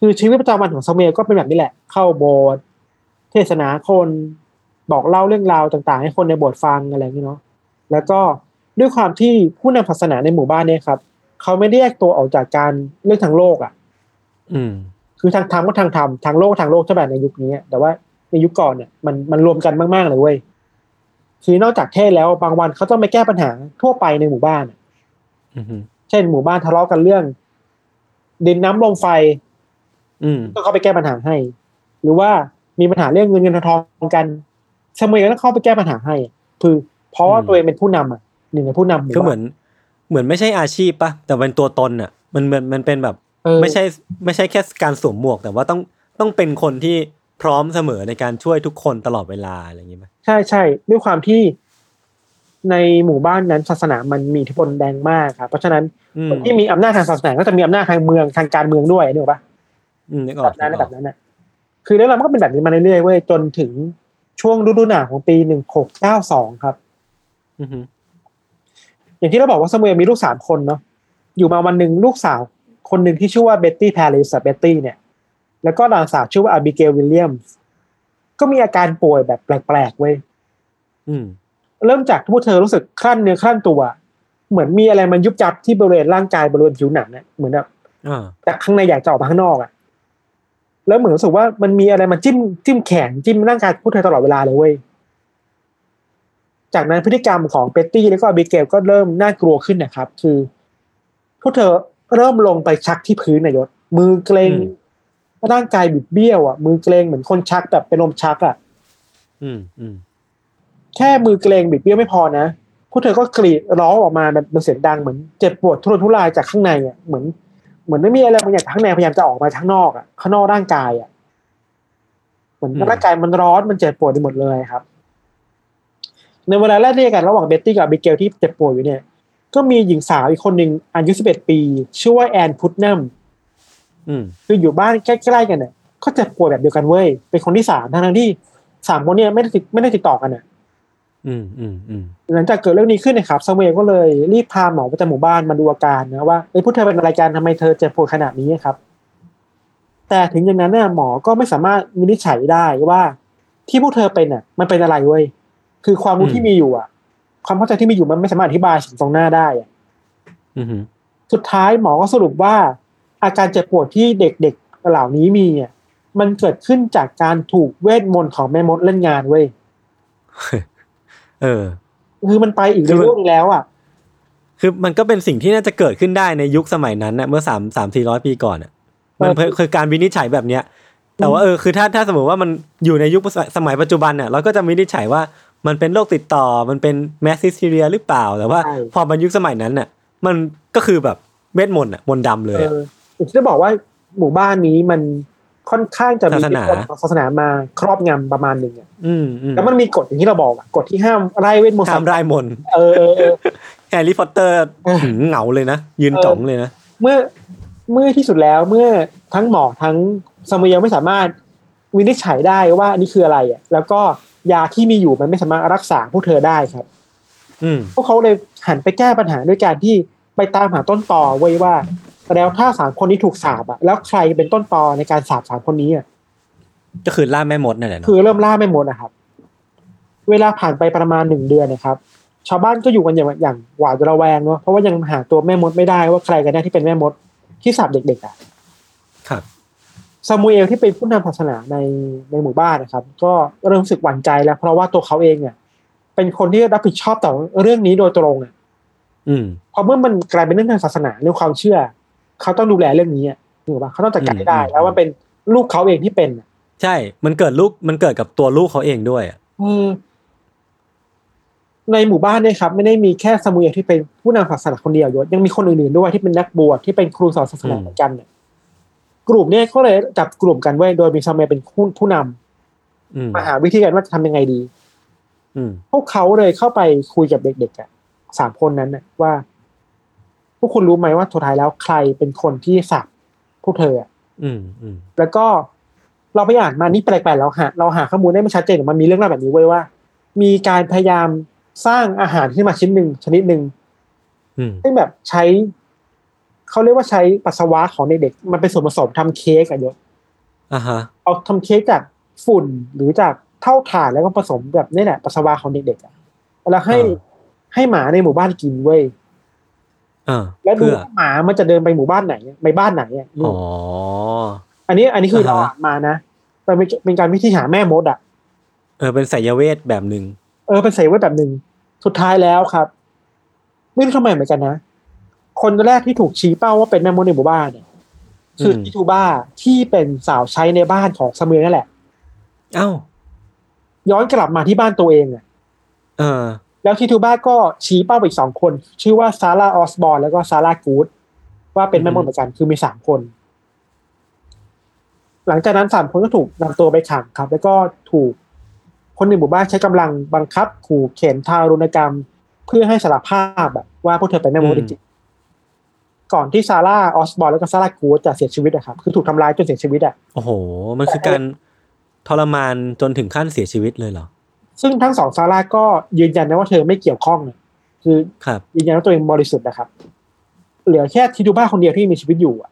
คือชีวิตประจำวันของซามูเอลก็เป็นแบบนี้แหละ เข้าโบสถ์เทศนาคนบอกเล่าเรื่องราวต่าง ๆ ให้คนในโบสถ์ฟังอะไรอย่างนี้เนาะ แล้วก็ด้วยความที่ผู้นำศาสนาในหมู่บ้านเนี่ยครับเขาไม่ได้แยกตัวออกจากการเรื่องทางโลกอะ อืม คือทางธรรมก็ทางธรรมทางโลกก็ทางโลกใช่ไหมในยุคนี้แต่ว่าในยุคก่อนเนี่ยมันมันรวมกันมาก ๆ เลยเว้ยคือนอกจากเทศแล้วบางวันเขาต้องไปแก้ปัญหาทั่วไปในหมู่บ้านอะอืมเช่นหมู่บ้านทะเลาะกันเรื่อง ดินน้ำลมไฟอืมต้องเข้าไปแก้ปัญหาให้ หรือว่ามีปัญหาเรื่องเงินเงินทองทองกันซามูเอลต้องเข้าไปแก้ปัญหาให้อะคือ เพราะว่าตัวเองเป็นผู้นำอะหนึ่งในผู้นำหมู่คือเหมืบ้าอนนเหมือนไม่ใช่อาชีพปะแต่เป็นตัวตนอะ มันเหมือนมันเป็นแบบเออไม่ใช่ไม่ใช่แค่การสวมหมวก แต่ว่าต้องต้องเป็นคนที่พร้อมเสมอในการช่วยทุกคนตลอดเวลาอะไรอย่างงี้ไหมใช่ใช่ด้วยความที่ในหมู่บ้านนั้นศาสนามันมีอิทธิพลแรงมากครับเพราะฉะนั้นอืมคนที่มีอำนาจทางศาสนาก็จะมีอำนาจทางเมืองทางการเมืองด้วยนึกออกปะอืมนึกออกแบบนั้นนะนึนะกอแบบนั้นน่ะคือเรื่องราวมันก็เป็นแบบนี้มาเรื่อยๆเว้ยจนถึงช่วงฤดูหนาวของปีหนึ่งหกเก้าสองครับ อืมอย่างที่เราบอกว่าซามูเอลมีลูกสามคนเนาะอยู่มาวันหนึ่งลูกสาวคนหนึ่งที่ชื่อว่าเบ็ตตี้แพริสเบ็ตตี้เนี่ย แล้วก็หลานสาวชื่อว่าอาบิเกลวิลเลียมส์ก็มีอาการป่วยแบบแปลกๆเว้ยอืมเริ่มจากที่พวกเธอรู้สึกครั่นเนื้อครั่นตัว เหมือนมีอะไรมันยุบยับที่บริเวณร่างกายบริเวณผิวหนังเนี่ยเหมือนแบบอ่าจากข้างในอยากจะออกมาข้างนอกอะแล้วเหมือนรู้สึกว่ามันมีอะไรมาจิ้มจิ้มแขนจิ้มร่างกายพวกเธอตลอดเวลาเลยเว้ย จากนั้นพฤติกรรมของเปตตี้แล้วก็อบิเกลก็เริ่มน่ากลัวขึ้นนะครับ คือ พวกเธอเริ่มลงไปชักที่พื้นนายศมือเกรงร่างกายบิดเบี้ยวอะมือเกรงเหมือนคนชักแบบเป็นลมชักอะอืมอืมแค่มือเกรงบิดเบี้ยวไม่พอนะพวกเธอก็กรีดร้องออกมาแบบเป็นเสียงดังเหมือนเจ็บปวดทุรนทุรายจากข้างในอะเหมือน เหมือนไม่มีอะไรบางอย่างจากข้างในพยายามจะออกมาข้างนอกอะข้างนอกร่างกายอะเหมือนร่างกายมันร้อนมันเจ็บปวดไปหมดเลยครับ ในเวลาไล่เลี่ยกันระหว่างเบ็ตตี้กับอาบิเกลที่เจ็บปวดอยู่เนี่ยก็มีหญิงสาวอีกคนหนึ่งอายุ11ปี ชื่อว่าแอนพุตนัมอืมคืออยู่บ้านใกล้ๆกันเนี่ยก็เจ็บปวดแบบเดียวกันเว้ยเป็นคนที่สามทั้งๆที่สามคนเนี่ยไม่ได้ติดไม่ได้ติดต่อกันอะอืมอืมอืมหลังจากเกิดเรื่องนี้ขึ้นนะครับซามูเอลก็เลยรีบพาหมอประจำหมู่บ้านมาดูอาการนะว่าเอ้ยพวกเธอเป็นอะไรกันทำไมเธอเจ็บปวดขนาดนี้ครับ แต่ถึงอย่างนั้นเนี่ยหมอก็ไม่สามารถวินิจฉัยได้ว่า ที่พวกเธอเป็นอะ มันเป็นอะไรเว้ย คือความรู้ที่มีอยู่อะ ความเข้าใจที่มีอยู่มันไม่สามารถอธิบายสิ่งตรงหน้าได้อะอืมสุดท้ายหมอก็สรุปว่า อาการเจ็บปวดที่เด็กๆเหล่านี้มีอะมันเกิดขึ้นจากการถูกเวทมนต์ของแม่มดเล่นงานเว้ยเออ คือมันไปอีกคือมันเรื่องหนึงแล้วอะคือมันก็เป็นสิ่งที่น่าจะเกิดขึ้นได้ในยุคสมัยนั้นนะเมื่อสามสามสี่ร้อยปีก่อนอะ มันเออคือการวินิจฉัยแบบเนี้ย แต่ว่าเออคือถ้าถ้าสมมติว่ามันอยู่ในยุคสมัยปัจจุบันเนี่ยเราก็จะวินิจฉัยว่า มันเป็นโรคติดต่อมันเป็น mass hysteria หรือเปล่า แต่ว่าใช่พอมันยุคสมัยนั้นน่ะ มันก็คือแบบเวทมนต์อะมนต์ดำเลยเออะออย่างที่ได้บอกว่าหมู่บ้านนี้มันค่อนข้างจะมีศาสนาอิทธิพลของศาสนามาครอบงำประมาณหนึ่งอะอืมอืมแล้วมันมีกฎอย่างที่เราบอกอะกฎที่ห้ามร่ายเวทมนต์ทำร่ายมนต์เออเออเออแฮร์รี่พอตเตอร์เออหืมเหงาเลยนะ ยืนเออจ๋องเลยนะ เมื่อเมื่อที่สุดแล้วเมื่อทั้งหมอทั้งซามูเอลไม่สามารถวินิจฉัยได้ว่าอันนี้คืออะไรอะแล้วก็ ยาที่มีอยู่มันไม่สามารถรักษาพวกเธอได้ครับ อืมพวกเขาเลยหันไปแก้ปัญหาด้วยการที่ไปตามหาต้นตอไว้ยว่าแล้วถ้าสามคนนี้ถูกสาบอะแล้วใครเป็นต้นตอในการสาบสามคนนี้อะก็คือล่าแม่มดนั่นแหละเนอะคือเริ่มล่าไม่หมดนะครับ เวลาผ่านไปประมาณหนึ่งเดือนนะครับ ชาวบ้านก็อยู่กันอย่างอย่างหวาดระแวงเนาะเพราะว่ายังหาตัวแม่มดไม่ได้ว่าใครกันแน่ที่เป็นแม่มดที่สาบเด็กๆอะครับ ซามูเอลที่เป็นผู้นำศาสนาในในหมู่บ้านนะครับ ก็เริ่มรู้สึกหวั่นใจแล้ว เพราะว่าตัวเขาเองเนี่ย เป็นคนที่รับผิดชอบต่อเรื่องนี้โดยตรงอะอืมพอเมื่อมันกลายเป็นเรื่องทางศาสนาเรื่องความเชื่อ เขาต้องดูแลเรื่องนี้อะถูกปะเขาต้องจัดการให้ได้อืมแล้วว่าเป็นลูกเขาเองที่เป็นอะใช่ มันเกิดลูกมันเกิดกับตัวลูกเขาเองด้วยอะเออในหมู่บ้านเนี่ยครับ ไม่ได้มีแค่ซามูเอลที่เป็นผู้นำศาสนาคนเดียวยศยังมีคนอื่นๆด้วยที่เป็นนักบวชที่เป็นครูสอนศาสนาเหมือนกันเนี่ย กลุ่มเนี่ยก็เลยจับกลุ่มกันไว้โดยมีซามูเอลเป็นผู้ผู้นำอืมมาหาวิธีการว่าจะทำยังไงดีอืมพวกเขาเลยเข้าไปคุยกับเด็กๆอะสามคนนั้นน่ะว่า พวกคุณรู้ไหมว่าสุดท้ายแล้วใครเป็นคนที่สับพวกเธออะอืมอืมแล้วก็เราไปอ่านมานี่แปลกๆเราหาเราหาข้อมูลได้ไม่ชัดเจนแต่มันมีเรื่องราวแบบนี้ไว้ยว่า มีการพยายามสร้างอาหารขึ้นมาชิ้นหนึ่งชนิดหนึ่งอืมซึ่งแบบใช้ เขาเรียกว่าใช้ปัสสาวะของเด็กๆมันเป็นส่วนผสมทำเค้กอะเยอะอ่าฮะเอาทำเค้กจากฝุ่นหรือจากเท่าถ่านแล้วก็ผสมแบบนี่แหละปัสสาวะของเด็กๆอะแล้วให้อ่าให้หมาในหมู่บ้านกินเว้ยอ่าแล้วดูเพื่อว่าหมามันจะเดินไปหมู่บ้านไหนไปบ้านไหนอะอ๋ออันนี้อันนี้คืออ่าเราฮะอ่านมานะมันเป็นเป็นการวิธีหาแม่มดอะ เออเป็นสายเวทแบบหนึ่งเออเป็นใส่ไว้แบบหนึ่งสุดท้ายแล้วครับไม่รู้ทำไมเหมือนกันนะ คนแรกที่ถูกชี้เป้าว่าเป็นแม่มดในหมู่บ้านเนี่ยคือทิทูบ้าที่เป็นสาวใช้ในบ้านของซามูเอลนั่นแหละ เอ้า ย้อนกลับมาที่บ้านตัวเองอะเออ แล้วทิทูบ้าก็ชี้เป้าไปอีกสองคน ชื่อว่าซาร่าออสบอร์แล้วก็ซาร่ากูดว่าเป็นแม่มดเหมือนกันคือมีสามคน หลังจากนั้นสามคนก็ถูกนำตัวไปขังครับ แล้วก็ถูกคนในหมู่บ้านใช้กำลังบังคับ ขู่เข็นทารุณกรรม เพื่อให้สารภาพแบบว่าพวกเธอเป็นแม่มดอืจมริงๆ ก่อนที่ซาร่าออสบอร์แล้วก็ซาร่ากูดจะเสียชีวิตอะครับคือถูกทำร้ายจนเสียชีวิตอะโอ้โห มันคือการทรมานจนถึงขั้นเสียชีวิตเลยเหรอ ซึ่งทั้งสองซาร่าก็ยืนยันนะว่าเธอไม่เกี่ยวข้องนะคือครับยืนยันว่าตัวเองบริสุทธิ์นะครับ เหลือแค่ทิทูบ้าคนเดียวที่มีชีวิตอยู่อะ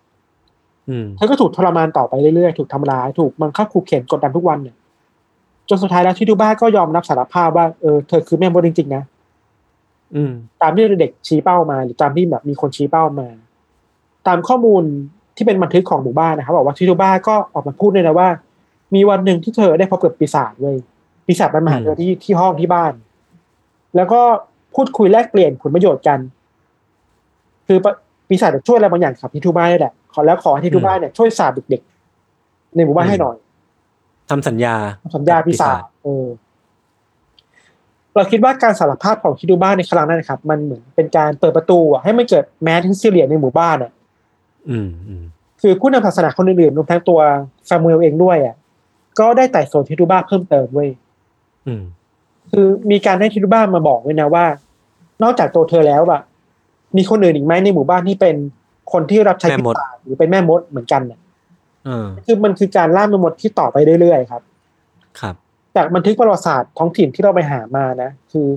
อืมเธอก็ถูกทรมานต่อไปเรื่อยๆ ถูกทำร้าย ถูกบังคับขู่เข็นกดดันทุกวันเนี่ยจนสุดท้ายแล้วทิทูบ้าก็ยอมรับสารภาพว่าเออเธอคือแม่มดจริงๆนะอืมตามที่เด็กชี้เป้ามา หรือตามที่แบบมีคนชี้เป้ามา ตามข้อมูลที่เป็นบันทึกของหมู่บ้านนะครับบอกว่าทิทูบ้าก็ออกมาพูดเลยนะว่า มีวันหนึ่งที่เธอได้พบกับปีศาจเลยปีศาจมันมาหาเธอที่ที่ห้องที่บ้าน แล้วก็พูดคุยแลกเปลี่ยนผลประโยชน์กัน คือปะปีศาจจะช่วยอะไรบางอย่างกับทิทูบ้านี่แหละขอแล้วขอให้ทิทูบ้าเนี่ยช่วยสาบเด็กๆในหมู่บ้านให้หน่อยทำสัญญาสัญญาปีศาจเออเราคิดว่าการสารภาพของคิดูบ้าในครั้งนั้นนะครับ มันเหมือนเป็นการเปิดประตูอะให้มันเกิดแมสทิสเรียในหมู่บ้านอะ อืมอืมคือผู้นำศาสนาคนอื่นๆรวมทั้งตัวซามูเอลเองด้วยอะก็ได้ไต่สวนคิดูบ้าเพิ่มเติมเว้ยอืมคือมีการให้คิดูบ้ามาบอกไว้นะว่า นอกจากตัวเธอแล้วอะมีคนอื่นอีกไหมในหมู่บ้านที่เป็นคนที่รับใช้แม่มดปีศาจหรือเป็นแม่มดเหมือนกันน่ะเออคือมันคือการล่าแม่มดที่ต่อไปเรื่อยๆครับ ครับ จากบันทึกประวัติศาสตร์ท้องถิ่นที่เราไปหามานะคือ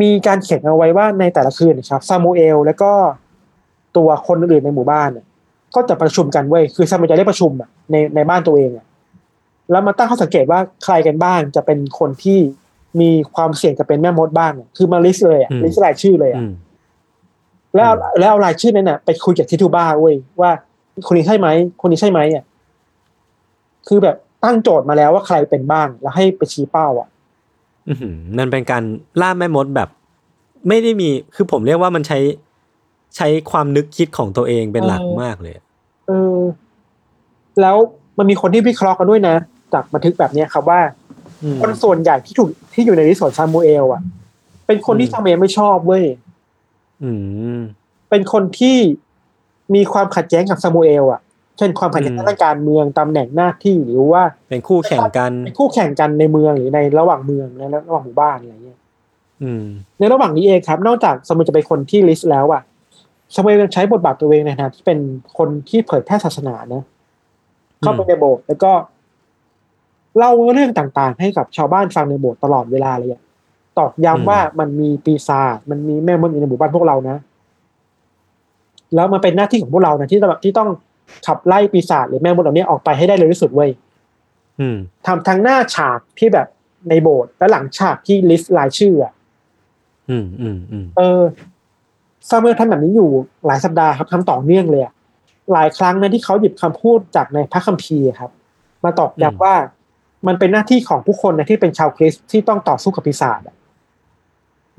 มีการเขียนเอาไว้ว่าในแต่ละคืนนะครับซามูเอลแล้วก็ ตัวคนอื่นๆในหมู่บ้านน่ะก็จะประชุมกันเว้ยคือซามูเอลจะได้ประชุมอะในในบ้านตัวเองอะแล้วมาตั้งข้อสังเกตว่าใครกันบ้างจะเป็นคนที่มีความเสี่ยงจะเป็นแม่มดบ้างอะคือมา list เลยอะอืม list รายชื่อเลยอะอืมแล้วเอาแล้วเอารายชื่อนั้นน่ะ ไปคุยกับทิทูบ้าเว้ยว่า คนนี้ใช่ไหมคนนี้ใช่ไหมอะคือแบบตั้งโจทย์มาแล้วว่าใครเป็นบ้าง แล้วให้ไปชี้เป้า อะอื้อหือมันเป็นการล่าแม่มดแบบ ไม่ได้มีคือผมเรียกว่ามันใช้ ใช้ความนึกคิดของตัวเองเป็นหลักมากเลยเออแล้วมันมีคนที่วิเคราะห์กันด้วยนะ จากบันทึกแบบเนี้ยครับว่าอืมคนส่วนใหญ่ที่ถูกที่อยู่ใน list ของซามูเอลอะ เป็นคนที่อืมซามูเอลไม่ชอบเว้ยอืมเป็นคนที่มีความขัดแย้งกับซามูเอลอะ เช่นความขัดแย้งอืมทางการเมืองตำแหน่งหน้าที่หรือว่า เป็นคู่แข่งกันเป็นคู่แข่งกันในเมืองหรือในระหว่างเมืองในระหว่างหมู่บ้านอะไรเงี้ยอืมในระหว่างนี้เองครับ นอกจากสมุยจะเป็นคนที่ลิสต์แล้วอะ สมุยยังใช้บทบาทตัวเองในฐานะที่เป็นคนที่เผยแพร่ศาสนานะเข้าไปในโบสถ์แล้วก็เล่าเรื่องต่างๆ ให้กับชาวบ้านฟังในโบสถ์ตลอดเวลาเลยอะตอกย้ำว่ามันมีปีศาจมันมีแม่มดอยู่ในหมู่บ้านพวกเรานะ แล้วมันเป็นหน้าที่ของพวกเรานะที่ต้องที่ต้องขับไล่ปีศาจหรือแม่มดเหล่านี้ออกไปให้ได้เร็วที่สุดเว้ยอืมทำทั้งหน้าฉากที่แบบในโบสถ์และหลังฉากที่ลิสต์รายชื่ออะอืมอืมอืมเออ ซามูเอลทำแบบนี้อยู่หลายสัปดาห์ครับทำต่อเนื่องเลยอะหลายครั้งนะที่เขาหยิบคำพูดจากในพระคัมภีร์ครับ มาตอกย้ำว่ามันเป็นหน้าที่ของผู้คนนะที่เป็นชาวคริสต์ที่ต้องต่อสู้กับปีศาจอะ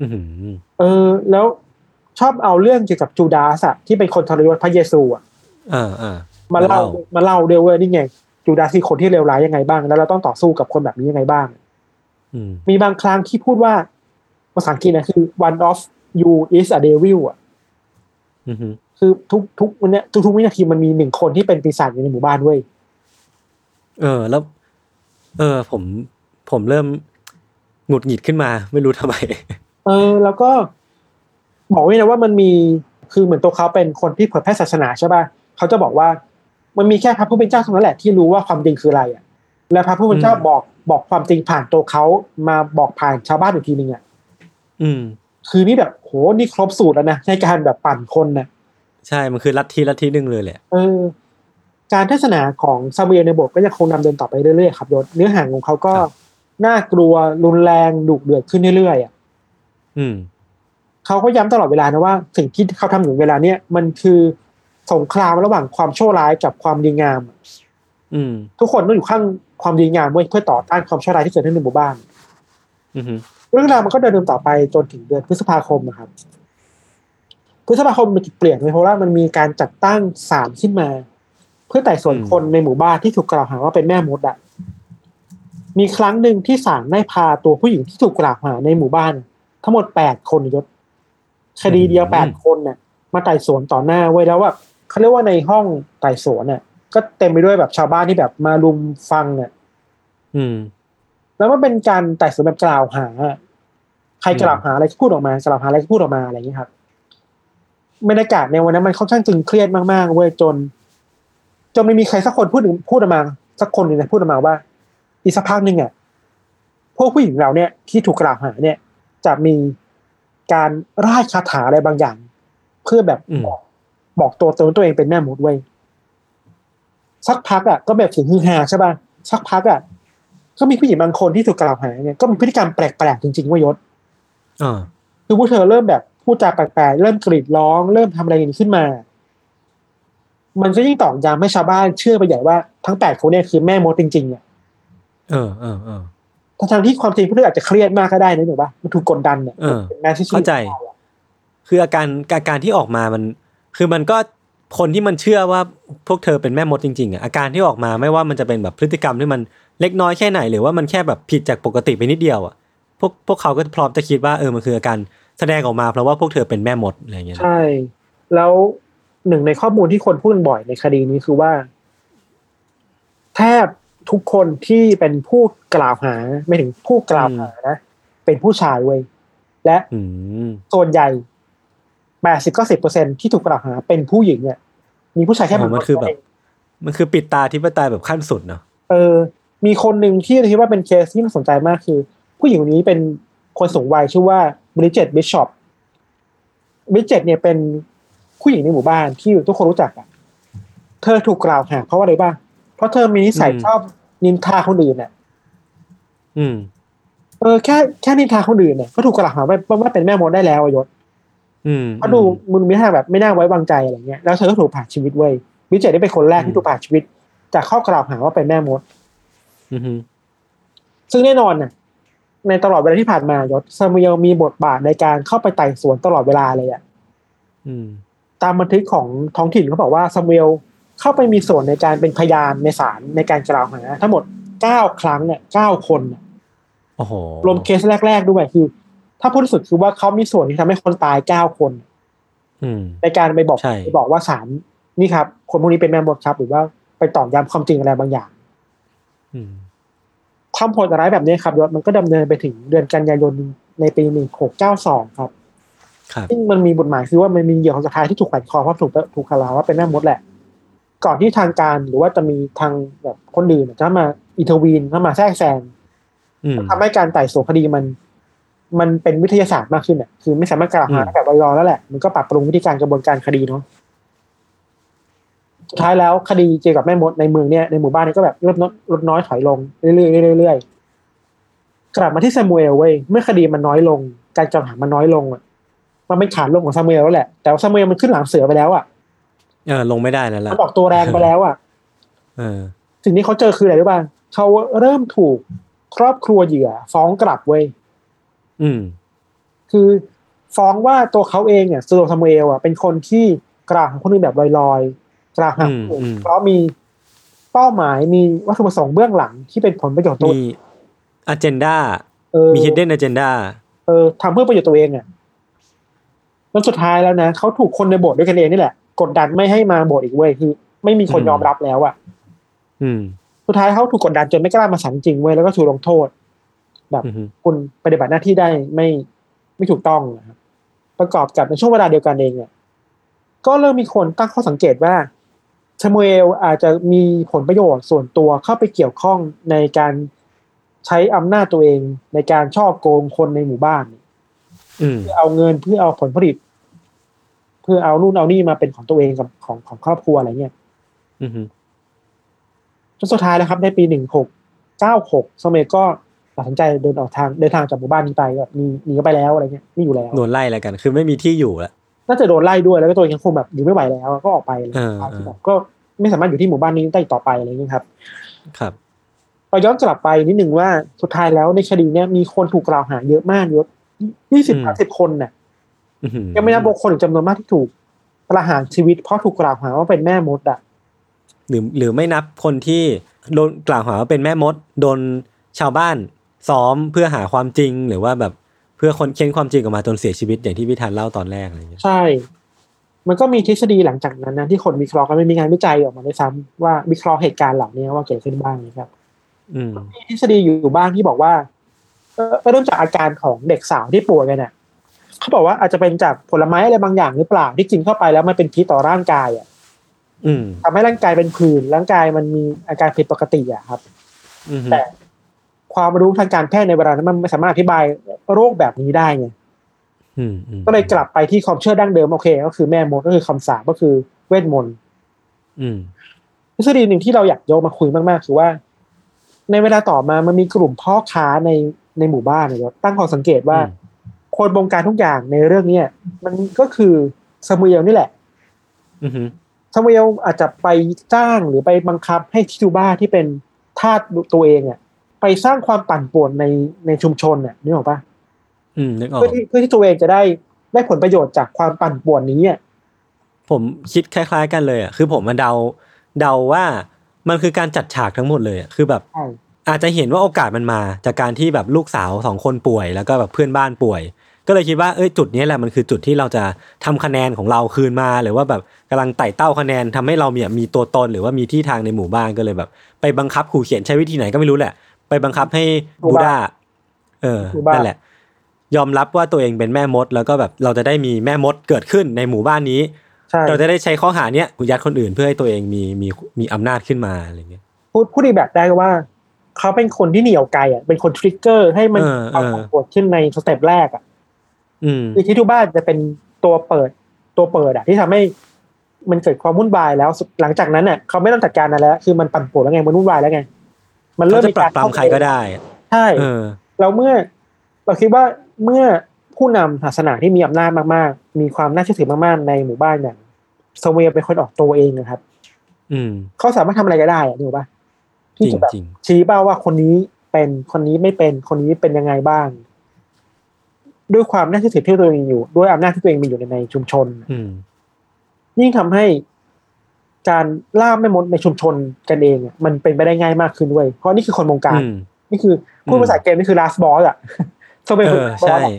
อืมเออ แล้วชอบเอาเรื่องเกี่ยวกับจูดาสอะที่เป็นคนทรยศพระเยซูอะอ่าอ่ามาเล่ามาเล่ามาเล่าด้วยเว่านี่ไงจูดาสคือคนที่เลวร้ายยังไงบ้าง แล้วเราต้องต่อสู้กับคนแบบนี้ยังไงบ้างอืมมีบางครั้งที่พูดว่าภาษาอังกฤษนะคือ one of you is a devil อะอืม คือทุกทุกวันเนี้ยทุกทุกวินาทีมันมีหนึ่งคนที่เป็นปีศาจอยู่ในหมู่บ้านเว้ยเออแล้ว เออ ผมผมเริ่มหงุดหงิดขึ้นมา ไม่รู้ทำไม เออ แล้วก็บอกไว้นะว่ามันมีคือเหมือนตัวเขาเป็นคนที่เผยแพร่ศาสนาใช่ป่ะเขาจะบอกว่า มันมีแค่พระผู้เป็นเจ้าเท่านั้นแหละที่รู้ว่าความจริงคืออะไรอะ และพระผู้เป็นเจ้าอืมบอกบอกความจริงผ่านตัวเขามาบอกผ่านชาวบ้านอีกทีนึงอะอืม คือนี่แบบโหนี่ครบสูตรแล้วนะในการแบบปั่นคนนะใช่มันคือลัทธิลัทธิหนึ่งเลยแหละเออ การเทศนาของซามูเอลในบทก็ยังคงดำเนินต่อไปเรื่อยๆครับยศเนื้อหาของเขาก็ครับน่ากลัวรุนแรงดุเดือดขึ้นเรื่อยๆอะอืมเขาก็ย้ำตลอดเวลานะว่า สิ่งที่เขาทำอยู่เวลาเนี้ยมันคือสงครามระหว่างความชั่วร้ายกับความดีงาม อืม ทุกคนต้องอยู่ข้างความดีงามเว้ยเพื่อต่อต้านความชั่วร้ายที่เกิดขึ้นในหมู่บ้าน อืม เรื่องราวมันก็เดินต่อไปจนถึงเดือนพฤษภาคมนะครับ พฤษภาคมมันจุดเปลี่ยนเลยเพราะว่ามันมีการจัดตั้งศาลขึ้นมา เพื่อไต่สวนคนในหมู่บ้านที่ถูกกล่าวหาว่าเป็นแม่มดอะมีครั้งหนึ่งที่ศาลได้พาตัวผู้หญิงที่ถูกกล่าวหาในหมู่บ้าน ทั้งหมดแปดคนยศคดีเดียวแปดคนน่ะมาไต่สวนต่อหน้าไว้ยแล้วว่าเขาเรียกว่าในห้องไต่สวนน่ะก็เต็มไปด้วยแบบชาวบ้านที่แบบมารุมฟังน่ะอืม แล้วมันเป็นการไต่สวนแบบกล่าวหา ใครกล่าวหาอะไรก็พูดออกมากล่าวหาอะไรก็พูดออกมาอะไรอย่างนี้ยครับบรรยากาศในวันนั้นมันค่อนข้างตึงเครียดมากๆเว้ยจน จนไม่มีใครสักคนพูดถึงพูดออกมาสักคนหนึ่งนะพูดออกมาว่า อีกสักพักหนึ่งอะพวกผู้หญิงเราเนี่ยที่ถูกกล่าวหาเนี่ย จะมีการร่ายคาถาอะไรบางอย่าง เพื่อแบบอืมบอกบอกตัวตนตัวเองเป็นแม่มดเว้ยสักพักอะก็แบบถึงฮือฮาใช่ป่ะสักพักอะ ก็มีผู้หญิงบางคนที่ถูกกล่าวหาเนี่ยก็มีพฤติกรรมแปลกๆจริงๆเว่ายศอ่าคือพวกเธอเริ่มแบบพูดจาแปลกๆเริ่มกรีดร้อง เริ่มทำอะไรอย่างนี้ขึ้นมา มันก็ยิ่งตอกย้ำให้ชาวบ้านเชื่อไปใหญ่ว่าทั้งแปดคนเนี่ยคือแม่มดจริงๆอะเออเออเออทั้งๆที่ความจริงพวกเธออาจจะเครียดมากก็ได้นะหนูปะมันถูกกดดันเนี่ยเออเป็นแมสซิเข้าใจ คืออาการอาการที่ออกมามัน คือมันก็คนที่มันเชื่อว่าพวกเธอเป็นแม่มดจริงๆอะอาการที่ออกมาไม่ว่ามันจะเป็นแบบพฤติกรรมที่มัน เล็กน้อยแค่ไหนหรือว่ามันแค่แบบผิดจากปกติไปนิดเดียวอะพวกพวกเขาก็พร้อมจะคิดว่าเออมันคือการแสดงออกมาเพราะว่าพวกเธอเป็นแม่มดอะไรอย่างเงี้ยนะใช่ แล้วหนึ่งในข้อมูลที่คนพูดกันบ่อยในคดีนี้คือว่า แทบทุกคนที่เป็นผู้กล่าวหา ไม่ถึงผู้กล่าวหานะเป็นผู้ชายเว้ยและอืมส่วนใหญ่แปดสิบก็สิบเปอร์เซ็นที่ถูกกล่าวหา เป็นผู้หญิงเนี่ยมีผู้ชายแค่อ๋อมันคือแบบเดียวมันคือปิดตาที่ปไตยแบบขั้นสุดเนาะเออ มีคนหนึ่งที่คิดว่าเป็นเคสที่น่าสนใจมากคือ ผู้หญิงคนนี้เป็นคนสูงวัยชื่อว่าบริเจตบิชอปบริเจตเนี่ยเป็นผู้หญิงในหมู่บ้านที่ทุกคนรู้จักอะ เธอถูกกล่าวหาเพราะว่าอะไรบ้าง เพราะเธอมีนิสัยชอบนินทาคนอื่นเนี่ยอืม เออแค่แค่นินทาคนอื่นเนี่ยก็ถูกกล่าวหาว่าว่าเป็นแม่มดได้แล้วอะยศ อืมเขาดูมึงมีท่าแบบไม่น่าไว้วางใจอะไรเงี้ยแล้วเธอก็ถูกผ่านชีวิตเว้ยบริเจตได้เป็นคนแรกที่ถูกผ่านชีวิต จากข้อกล่าวหาว่าเป็นแม่มดอืม ซึ่งแน่นอนน่ะ ในตลอดเวลาที่ผ่านมายศซามูเอลมีบทบาทในการเข้าไปไต่สวนตลอดเวลาเลยอะอืมตามบันทึกของท้องถิ่นเขาบอกว่าซามูเอลเข้าไปมีส่วนในการเป็นพยานในศาลในการกล่าวหา ทั้งหมดเก้าครั้งเนี่ยเก้าคนน่ะโอ้โหรวมเคสแรก ๆด้วยคือ ถ้าพูดที่สุดคือว่าเขามีส่วนที่ทำให้คนตายเก้าคนอืมในการไปบอกใช่ไปบอกว่าศาลนี่ครับ คนพวกนี้เป็นแม่มดครับ หรือว่าไปตอกย้ำความจริงอะไรบางอย่าง อืมความโหดร้ายแบบนี้ครับยศมันก็ดำเนินไปถึงเดือนกันยายนในปีหนึ่งหกเก้าสองครับครับซึ่งมันมีบทหมายคือว่ามันมีเหยื่อคนสุดท้ายที่ถูกแขวนคอเพราะถูกถูกคาราว่าเป็นแม่มดแหละ ก่อนที่ทางการหรือว่าจะมีทางแบบคนอื่นจะมา intervene เข้ามาแทรกแซงอืมทำให้การไต่สวนคดีมัน มันเป็นวิทยาศาสตร์มากขึ้นอะคือไม่สามารถกล่าวหาอืมได้แบบลอยๆแล้วแหละมันก็ปรับปรุงวิธีการกระบวนการคดีเนาะ สุดท้ายแล้วคดีเกี่ยวกับแม่มดในเมืองเนี่ยในหมู่บ้านนี้ก็แบบลดน้อยลดน้อยถอยลงเรื่อยๆเรื่อยๆกลับมาที่ซามูเอลเว้ยเมื่อคดีมันน้อยลง การกล่าวหามันน้อยลงอะมันเป็นขาลงของซามูเอลแล้วแหละ แต่ว่าซามูเอลมันขึ้นหลังเสือไปแล้วอะเออลงไม่ได้แล้วล่ะมันออกตัวแรงไปแล้วอะเออสิ่งที่เขาเจอคืออะไรรู้ป่ะเขาเริ่มถูกครอบครัวเหยื่อ ฟ้องกลับเว้ยอืม คือฟ้องว่าตัวเขาเองเนี่ยซูโดซามูเอลอะเป็นคนที่กล่าวหาคนอื่นแบบลอยๆ กล่าวหาคนอื่นอืมเพราะมีเป้าหมายมีวัตถุประสงค์เบื้องหลังที่เป็นผลประโยชน์ตัวมี agenda เออมี hidden agenda เออทำเพื่อประโยชน์ตัวเองอะแล้วสุดท้ายแล้วนะเขาถูกคนในโบสถ์ด้วยกันเองนี่แหละ กดดันไม่ให้มาโบสถ์อีกเว้ยคือไม่มีคนอืมยอมรับแล้วอะอืมสุดท้ายเขาถูกกดดันจนไม่กล้ามาสันจริงเว้ยแล้วก็ถูกลงโทษ แบบอืมคุณปฏิบัติหน้าที่ได้ไม่ไม่ถูกต้องนะครับประกอบกับในช่วงเวลาเดียวกันเองเนี่ยก็เริ่มมีคนตั้งข้อสังเกตว่า ชามูเอลอาจจะมีผลประโยชน์ส่วนตัวเข้าไปเกี่ยวข้องในการใช้อำนาจตัวเองในการช่อโกงคนในหมู่บ้านอืมเพื่อเอาเงินเพื่อเอาผลผลิต เพื่อเอานู่นเอานี่มาเป็นของตัวเองกับของของครอบครัวอะไรเงี้ยอืมจนสุดท้ายแล้วครับในปีหนึ่งหกเก้าหกสมัยก็ตัดสินใจเดินออกทางเดินทางจากหมู่บ้านนี้ไปแบบหนีหนีไปแล้วอะไรเงี้ยไม่อยู่แล้วโดนไล่แล้วกัน คือไม่มีที่อยู่แล้ว น่าจะโดนไล่ด้วยแล้วก็ตัวเองยังคงแบบอยู่ไม่ไหวแล้ว ก็ออกไปเลยเออที่แบบก็ไม่สามารถอยู่ที่หมู่บ้านนี้ได้อีกต่อไปอะไรเงี้ยครับ ครับเราย้อนกลับไปนิดหนึ่งว่าสุดท้ายแล้วในคดีเนี้ยมีคนถูกกล่าวหาเยอะมากยศยี่สิบอืมสามสิบคนน่ะอืมยังไม่นับบุคคลอีกจำนวนมากที่ถูกประหารชีวิตเพราะถูกกล่าวหาว่าเป็นแม่มดอะหรือหรือไม่นับคนที่โดนกล่าวหาว่าเป็นแม่มด โดนชาวบ้านซ้อมเพื่อหาความจริงหรือว่าแบบเพื่อคนเค้นความจริงออกมาจนเสียชีวิตอย่างที่พิธานเล่าตอนแรกอะไรอย่างเงี้ยใช่ มันก็มีทฤษฎีหลังจากนั้นนะที่คนวิเคราะห์กันไม่มีงานวิจัยออกมาด้วยซ้ำว่าวิเคราะห์เหตุการณ์เหล่านี้ว่าเกิดขึ้นบ้างนะครับอืมมีทฤษฎีอยู่บ้างที่บอกว่าเอ่อเริ่มจากอาการของเด็กสาวที่ป่วยกันเนี่ยเขาบอกว่าอาจจะเป็นจากผลไม้อะไรบางอย่างหรือเปล่าที่กินเข้าไปแล้วมันเป็นพิษต่อร่างกายอะอืมทำให้ร่างกายเป็นผื่นร่างกายมันมีอาการผิดปกติอะครับอืมแต่ ความรู้ทางการแพทย์ในเวลานั้นมันไม่สามารถอธิบายโรคแบบนี้ได้ไงอืมอืมก็เลยกลับไปที่ความเชื่อดั้งเดิมโอเค ก็คือแม่มดก็คือคำสาปก็คือเวทมนต์อืมทฤษฎีหนึ่งที่เราอยากโยกมาคุยมากๆ คือว่า ในเวลาต่อมามันมีกลุ่มพ่อค้าในในหมู่บ้านนะครับตั้งข้อสังเกตว่าอืมคนบงการทุกอย่างในเรื่องเนี้ยมันก็คือซามูเอลนี่แหละอืมซามูเอลอาจจะไปจ้างหรือไปบังคับให้ทิทูบ้าที่เป็นทาสตัวเองอะ ไปสร้างความปั่นป่วนในในชุมชนอะนึกออกปะอืมนึกออกเพื่อที่เพื่อที่ตัวเองจะได้ได้ผลประโยชน์จากความปั่นป่วนนี้อะผมคิดคล้าย ๆ กันเลยอะคือผมมาเดาเดาว่ามันคือการจัดฉากทั้งหมดเลยอะคือแบบใช่อาจจะเห็นว่าโอกาสมันมา จากการที่แบบลูกสาวสองคนป่วย แล้วก็แบบเพื่อนบ้านป่วย ก็เลยคิดว่าเอ้ยจุดนี้แหละมันคือจุดที่เราจะทำคะแนนของเราคืนมา หรือว่าแบบกำลังไต่เต้าคะแนนทำให้เรามีมีตัวตนหรือว่ามีที่ทางในหมู่บ้านก็เลยแบบ ไปบังคับขู่เขียนใช้วิธีไหนก็ไม่รู้แหละ ไปบังคับให้บูดาเออบูดานั่นแหละ ยอมรับว่าตัวเองเป็นแม่มด แล้วก็แบบเราจะได้มีแม่มดเกิดขึ้นในหมู่บ้านนี้ใช่เราจะได้ใช้ข้อหาเนี้ยยัดคนอื่นเพื่อให้ตัวเองมีมีมีอำนาจขึ้นมาอะไรเงี้ยพูดพูดอีกแบบได้ก็ว่า เขาเป็นคนที่เหนียวไกลอะเป็นคนทริกเกอร์ให้มันเออความเออปั่นป่วนขึ้นในสเต็ปแรกอะอืมคือที่ทุกบ้านจะเป็นตัวเปิดตัวเปิดอะ ที่ทำให้มันเกิดความวุ่นวายแล้วหลังจากนั้นเนี่ยเขาไม่ต้องจัดการอะไรแล้ว คือมันปั่นป่วนแล้วไงมันวุ่นวายแล้วไง มันเขาเริ่มจะมีปรักาบรปรามใครก็ได้ ใช่เออแล้วเมื่อเราคิดว่าเมื่อผู้นำศาสนาที่มีอำนาจมากๆ มีความน่าเชื่อถือมากๆในหมู่บ้านอย่างสเวียเป็นคนออกตัวเองนะครับ อืมเขาสามารถทำอะไรก็ได้อะถูกปะจที่ริงจะแบบจริงชี้เป้าว่าคนนี้เป็นคนนี้ไม่เป็นคนนี้เป็นยังไงบ้าง ด้วยความน่าเชื่อถือที่ตัวเองมีอยู่ ด้วยอำนาจที่ตัวเองมีอยู่ในในชุมชนอืมยิ่งทำให้ การล่าแม่มดในชุมชนกันเองอะมันเป็นไปได้ง่ายมากขึ้นด้วยเพราะนี่คือคนวงการอืมนี่คือพูดภาษาเกมนี่คือ last boss อะต้องเป็นเอคนอ last boss ใช่อะ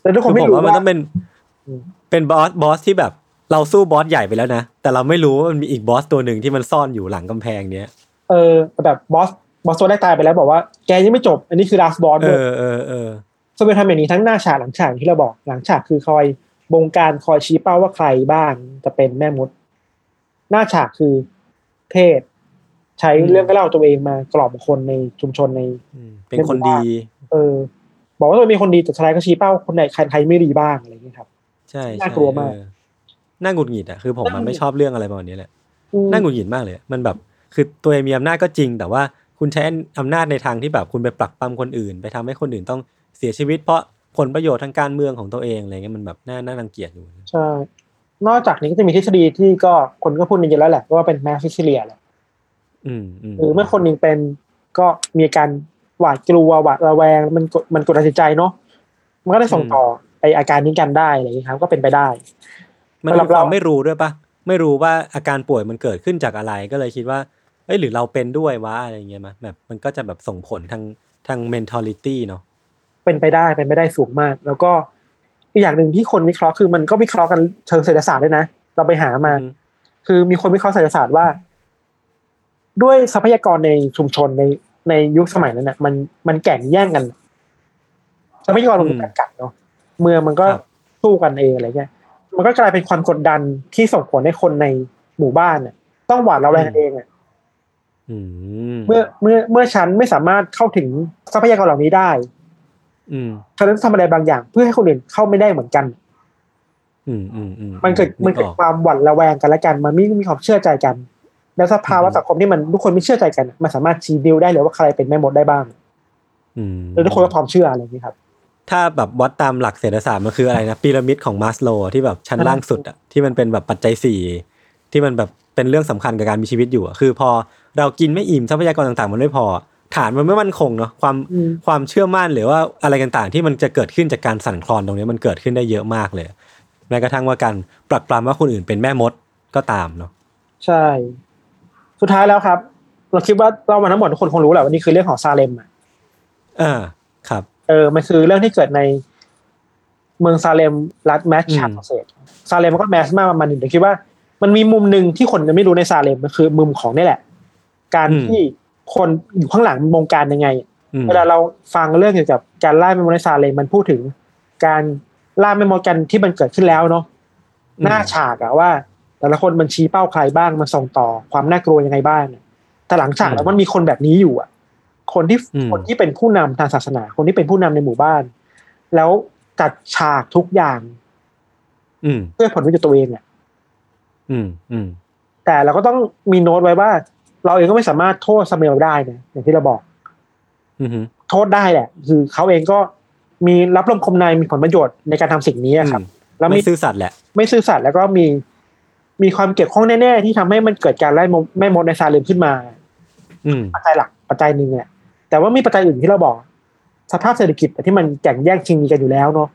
แต่ทุกคคืนอไม่ผมรู้ว่ามันว่าต้องเป็นอืมเป็นบอสบอสที่แบบเราสู้บอสใหญ่ไปแล้วนะ แต่เราไม่รู้ว่ามันมีอีกบอสตัวหนึ่งที่มันซ่อนอยู่หลังกำแพงเนี้ยเออแบบบอสบอสตัวแรกตายไปแล้วบอกว่าแกยังไม่จบ อันนี้คือ last boss เอด้วยอเออเออสเปนทำอย่างนี้ทั้งหน้าฉากหลังฉากอย่างที่เราบอกหลังฉากคือคอยบงการคอยชี้เป้าว่าใครบ้างจะเป็นแม่มด หน้าฉากคือเทศใช้เรื่องเล่าตัวเองมากล่อมคนในชุมชนในอืมเป็นคนดี เออ บอกว่าตัวเองเป็นคนดีแต่สุดท้ายก็ชี้เป้าคนไหนใครใครไม่ดีบ้างอะไรอย่างเงี้ยครับ ใช่น่ากลัวมากเออน่าหงุดหงิดอะคือผมมันไม่ชอบเรื่องอะไรประมาณนี้แหละอืมน่าหงุดหงิดมากเลย มันแบบ คือตัวเองมีอำนาจก็จริง แต่ว่าคุณใช้อำนาจในทางที่แบบคุณไปปลักปั๊มคนอื่น ไปทำให้คนอื่นต้องเสียชีวิตเพราะผลประโยชน์ทางการเมืองของตัวเองอะไรเงี้ยมันแบบน่าน่ารังเกียจอยู่ใช่ นอกจากนี้ก็จะมีทฤษฎีที่ก็คนก็พูดกันเยอะแล้วแหละว่าเป็นแมสฟิชเลียแหละอืมอืมหรือเมื่อคนหนึ่งเป็นก็มีอาการหวาดกลัวหวาดระแวง มันกดมันกดดันจิตใจเนาะมันก็ได้ส่งต่อไออาการนี้กันได้อะไรอย่างนี้ยครับ ก็เป็นไปได้ มันสำหรัมีบความเราไม่รู้ด้วยปะไม่รู้ว่าอาการป่วยมันเกิดขึ้นจากอะไรก็เลยคิดว่าเอ้ยหรือเราเป็นด้วยวะอะไรเงี้ยมาแบบมันก็จะแบบส่งผลทางทาง mentality เนาะเป็นไปได้เป็นไปได้สูงมาก แล้วก็ อีกอย่างหนึ่งที่คนวิเคราะห์คือมันก็วิเคราะห์กันเชิงเศรษฐศาสตร์ด้วยนะ เราไปหามาอืมคือมีคนวิเคราะห์เศรษฐศาสตร์ว่า ด้วยทรัพยากรในชุมชนในในยุคสมัยนั้นน่ะมันมันแข่งแย่งกันทรัพยากรมันจำกัดเนาะเมืองมันก็สู้กันเองอะไรเงี้ย มันก็กลายเป็นความกดดันที่ส่งผลให้คนในหมู่บ้านเนี่ยต้องหวาดระแวงกันเองอะอืมเมื่อเมื่อเมื่อฉันไม่สามารถเข้าถึงทรัพยากรเหล่านี้ได้ อืมฉันต้องทำอะไรบางอย่าง เพื่อให้คนอื่นเข้าไม่ได้เหมือนกัน อืมอืมอืมมันเกิดมันเกิดออกความหวั่นระแวงกันและกัน มันไม่มีความเชื่อใจกัน แล้วสภาวะอืมสังคมที่มันทุกคนไม่เชื่อใจกัน มันสามารถชี้ดิวได้เลยว่าใครเป็นแม่มดได้บ้าง อืมแล้วทุกคนก็พร้อมเชื่ออะไรอย่างนี้ครับถ้าแบบวัดตามหลักเศรษฐศาสตร์มันคืออะไรนะพีระมิดของมาสโลที่แบบชั้นล่างสุดอะที่มันเป็นแบบปัจจัยสี่ที่มันแบบเป็นเรื่องสำคัญกับการมีชีวิตอยู่อะคือพอเรากินไม่อิ่มทรัพยากรต่างๆ มันไม่พอ ฐานมันไม่มั่นคงเนาะความอืมความเชื่อมั่นหรือว่าอะไรต่างๆ ที่มันจะเกิดขึ้นจากการสั่นคลอนตรงนี้มันเกิดขึ้นได้เยอะมากเลยแม้กระทั่งว่าการปรักปรำว่าคนอื่นเป็นแม่มดก็ตามเนาะใช่ สุดท้ายแล้วครับ เราคิดว่าเรามาทั้งหมดทุกคนคงรู้แหละว่านี่คือเรื่องของซาเลมอะอ่าครับ เออมันคือเรื่องที่เกิดในเมืองซาเลมรัฐแมสอืมชาเซตซาเลมมันก็แมสมากประมาณหนึ่งแต่คิดว่า มันมีมุมหนึ่งที่คนจะไม่รู้ในซาเลมมันคือ มุมของนี่แหละ การที่ คนอยู่ข้างหลังวงการยังไงอืมเวลาเราฟังเรื่องเกี่ยวกับการล่าแมมมดในซาเลมมันพูดถึง การล่าแมมมดกันที่มันเกิดขึ้นแล้วเนาะหน้าฉากอะว่า แต่ละคนมันชี้เป้าใครบ้างมันส่งต่อความน่ากลัวยังไงบ้างแต่หลังฉากแล้วมันมีคนแบบนี้อยู่อะคนที่อืมคนที่เป็นผู้นำทางศาสนา คนที่เป็นผู้นำในหมู่บ้าน แล้วจัดฉากทุกอย่าง อืมเพื่อผลประโยชน์ตัวเองอะอืมอืมแต่เราก็ต้องมีโน้ตไว้ว่า เราเองก็ไม่สามารถโทษซาเมลได้นะอย่างที่เราบอกอืมโทษได้แหละ คือเขาเองก็มีรับลมคมในมีผลประโยชน์ในการทำสิ่งนี้อะครับ แล้วไม่มีซื่อสัตย์แหละ ไม่ซื่อสัตย์แล้วก็มีมีความเกี่ยวข้องแน่ๆ ที่ทำให้มันเกิดการไล่มดแม่มดในซาเลมขึ้นมา อืมปัจจัยหลักปัจจัยหนึ่งเนี่ยแต่ว่ามีปัจจัยอื่นที่เราบอก สภาพเศรษฐกิจที่มันแข่งแย่งชิงดีกันอยู่แล้วเนาะ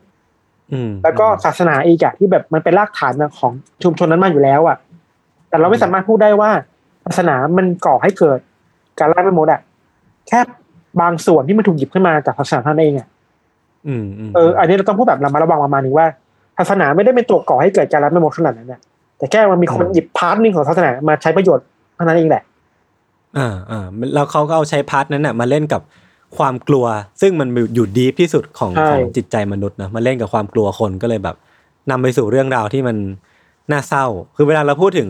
อืมแล้วก็ศาสนาอีกอะที่แบบมันเป็นรากฐานของชุมชนนั้นมาอยู่แล้วอะแต่เราไม่สามารถพูดได้ว่า ศาสนามันก่อให้เกิดการไล่แม่มดอะแค่บางส่วนที่มันถูกหยิบขึ้นมาจากศาสนาท่านเองอะอืมอืมเอออันนี้เราต้องพูดแบบระมัดระวังประมาณนึงว่าศาสนาไม่ได้เป็นตัวก่อให้เกิดการล่าแม่มดขนาดนั้นนะแต่แค่มันมีคนหยิบ part หนึ่งของศาสนามาใช้ประโยชน์เท่านั้นเองแหละอ่าอ่าแล้วเขาก็เอาใช้ part นั้นน่ะมาเล่นกับความกลัว ซึ่งมันอยู่ deep ที่สุดของใช่ของจิตใจมนุษย์นะมาเล่นกับความกลัวคนก็เลยแบบนำไปสู่เรื่องราวที่มันน่าเศร้า คือเวลาเราพูดถึง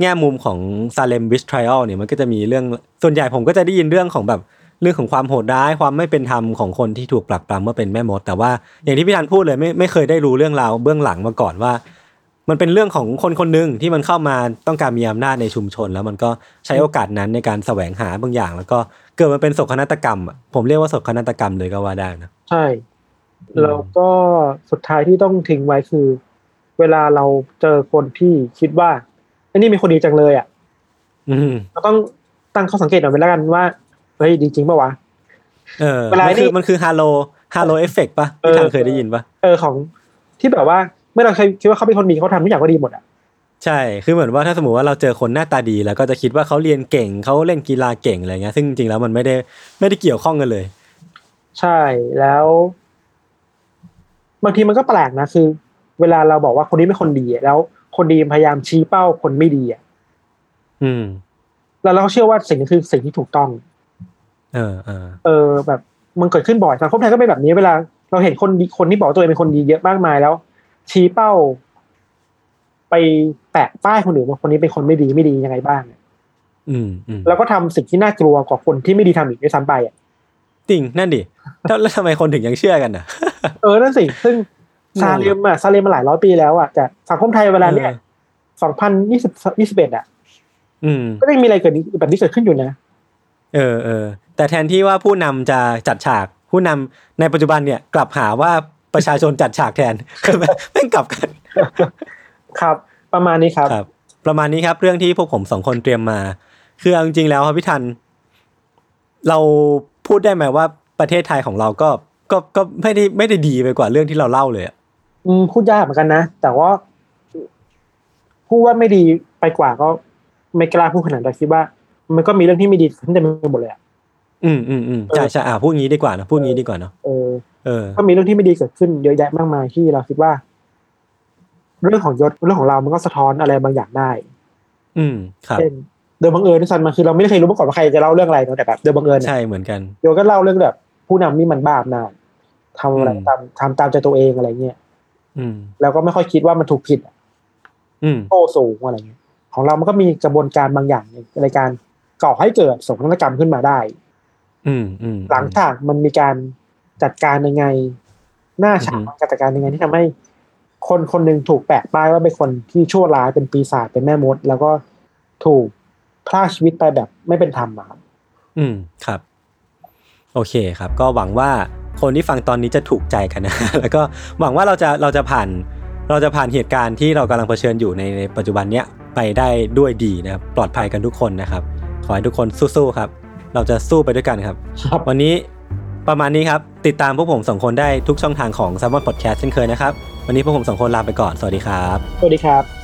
แง่มุมของ Salem Witch Trial เนี่ยมันก็จะมีเรื่องส่วนใหญ่ผมก็จะได้ยินเรื่องของแบบเรื่องของความโหดร้ายความไม่เป็นธรรมของคนที่ถูกปรักปรำเมื่อเป็นแม่มด แต่ว่าอย่างที่พี่ธันพูดเลยไม่ไม่เคยได้รู้เรื่องราวเบื้องหลังมาก่อนว่า มันเป็นเรื่องของคนคนหนึ่งที่มันเข้ามาต้องการมีอำนาจในชุมชน แล้วมันก็ใช้โอกาสนั้นในการแสวงหาบางอย่าง แล้วก็เกิดมันเป็นโศกนาฏกรรมผมเรียกว่าโศกนาฏกรรมเลยก็ว่าได้นะใช่แล้วก็สุดท้ายที่ต้องทิ้งไว้คือ เวลาเราเจอคนที่คิดว่า อ้นี่เป็นคนดีจังเลยอะอืมเราต้องตั้งข้อสังเกตหน่อยไปแล้วกันว่าเฮ้ยดีจริงปะวะเออเวลามันคือนี่มันคือ halo halo effect ปะเอพี่อทางเคยได้ยินปะเออของที่แบบว่าเมื่อเราเคยคิดว่าเขาเป็นคนดีเขาทำทุกอย่างก็ดีหมดอะใช่คือเหมือนว่าถ้าสมมติว่าเราเจอคนหน้าตาดีแล้วก็จะคิดว่าเขาเรียนเก่งเขาเล่นกีฬาเก่งอะไรเงี้ย ซึ่งจริงๆแล้วมันไม่ได้ไม่ได้เกี่ยวข้องกันเลย ใช่แล้วบางทีมันก็แปลกนะคือ เวลาเราบอกว่าคนนี้เป็นคนดีอะแล้ว คนดีพยายามชี้เป้าคนไม่ดีอะอืม แล้วเราก็เชื่อว่าสิ่งนี้คือสิ่งที่ถูกต้อง เออเออเออ แบบมันเกิดขึ้นบ่อยสังคมไทยก็เป็นแบบนี้เวลา เราเห็นคนดีคนที่บอกตัวเองเป็นคนดีเยอะมากมายแล้ว ชี้เป้า ไปแปะป้ายคนอื่นว่าคนนี้เป็นคนไม่ดีไม่ดียังไงบ้างเนี่ยอืมอืมแล้วก็ทำสิ่งที่น่ากลัวกว่าคนที่ไม่ดีทำอีกด้วยซ้ำไปอะจริงนั่นดิแล้วแล้วทำไมคนถึงยังเชื่อกันอะ เออนั่นสิ ซึ่ง ซาเลมอะซาเลมมาหลายร้อยปีแล้วอะแต่สังคมไทยเวลาเนี้ยเออสองพันยี่สิบยี่สิบเอ็ดอะอืมก็ยังมีอะไรเกิดนี้แบบนี้เกิดขึ้นอยู่นะ เออเออแต่แทนที่ว่าผู้นำจะจัดฉาก ผู้นำในปัจจุบันเนี่ยกลับหาว่าประชาชนจัดฉากแทนคือแม่งกลับกัน ครับ ประมาณนี้ครับครับ ประมาณนี้ครับ เรื่องที่พวกผมสองคนเตรียมมา คือเอาจริงๆแล้วครับพี่ทัน เราพูดได้ไหมว่าประเทศไทยของเราก็ก็ก็ไม่ได้ไม่ได้ดีไปกว่าเรื่องที่เราเล่าเลยอะอืม พูดยากเหมือนกันนะ แต่ว่าพูดว่าไม่ดีไปกว่าก็ไม่กล้าพูดขนาดนั้นแต่คิดว่า มันก็มีเรื่องที่ไม่ดีขึ้นเต็มไปหมดเลยอะอืมอืมอืมใช่ใช่อ่าพูดงี้ดีกว่านะพูดงี้ดีกว่าเนาะเออเออก็มีเรื่องที่ไม่ดีเกิดขึ้นเยอะแยะมากมายที่เราคิดว่า เรื่องของยศเรื่องของเรามันก็สะท้อนอะไรบางอย่างได้ อืมครับเช่นโดยบังเอิญที่ซันมาคือเราไม่ได้เคยรู้มาก่อนว่าใครจะเล่าเรื่องอะไรเนอะแต่แบบโดยบังเอิญเนี่ยใช่เหมือนกันโยก็เล่าเรื่องแบบ ผู้นำนี่มันบ้าอำนาจทำอะไรอืมตามทำตามใจตัวเองอะไรเงี้ยอืม แล้วก็ไม่ค่อยคิดว่ามันถูกผิดอืมโต้สูงอะไรเงี้ยของเรามันก็มีกระบวนการบางอย่างในในการก่อให้เกิดโศกนาฏกรรมขึ้นมาได้ อืมอืมหลังจากมันมีการจัดการยังไง หน้าฉากอือฮึการจัดการยังไงที่ทำให้ คนคนหนึ่งถูกแปะป้ายว่าเป็นคนที่ชั่วร้ายเป็นปีศาจเป็นแม่มด แล้วก็ถูกพลากชีวิตไปแบบไม่เป็นธรรมอะครับอืมครับ โอเคครับ ก็หวังว่า คนที่ฟังตอนนี้จะถูกใจกันนะ แล้วก็หวังว่าเราจะเราจะผ่านเราจะผ่านเหตุการณ์ที่เรากำลังเผชิญอยู่ในในปัจจุบันเนี้ยไปได้ด้วยดีนะครับปลอดภัยกันทุกคนนะครับ ขอให้ทุกคนสู้ๆครับ เราจะสู้ไปด้วยกันครับครับวันนี้ประมาณนี้ครับ ติดตามพวกผมสองคนได้ทุกช่องทางของ s ซ m o n Podcast เช่นเคยนะครับ วันนี้พวกผมสองคนลาไปก่อน สวัสดีครับ สวัสดีครับ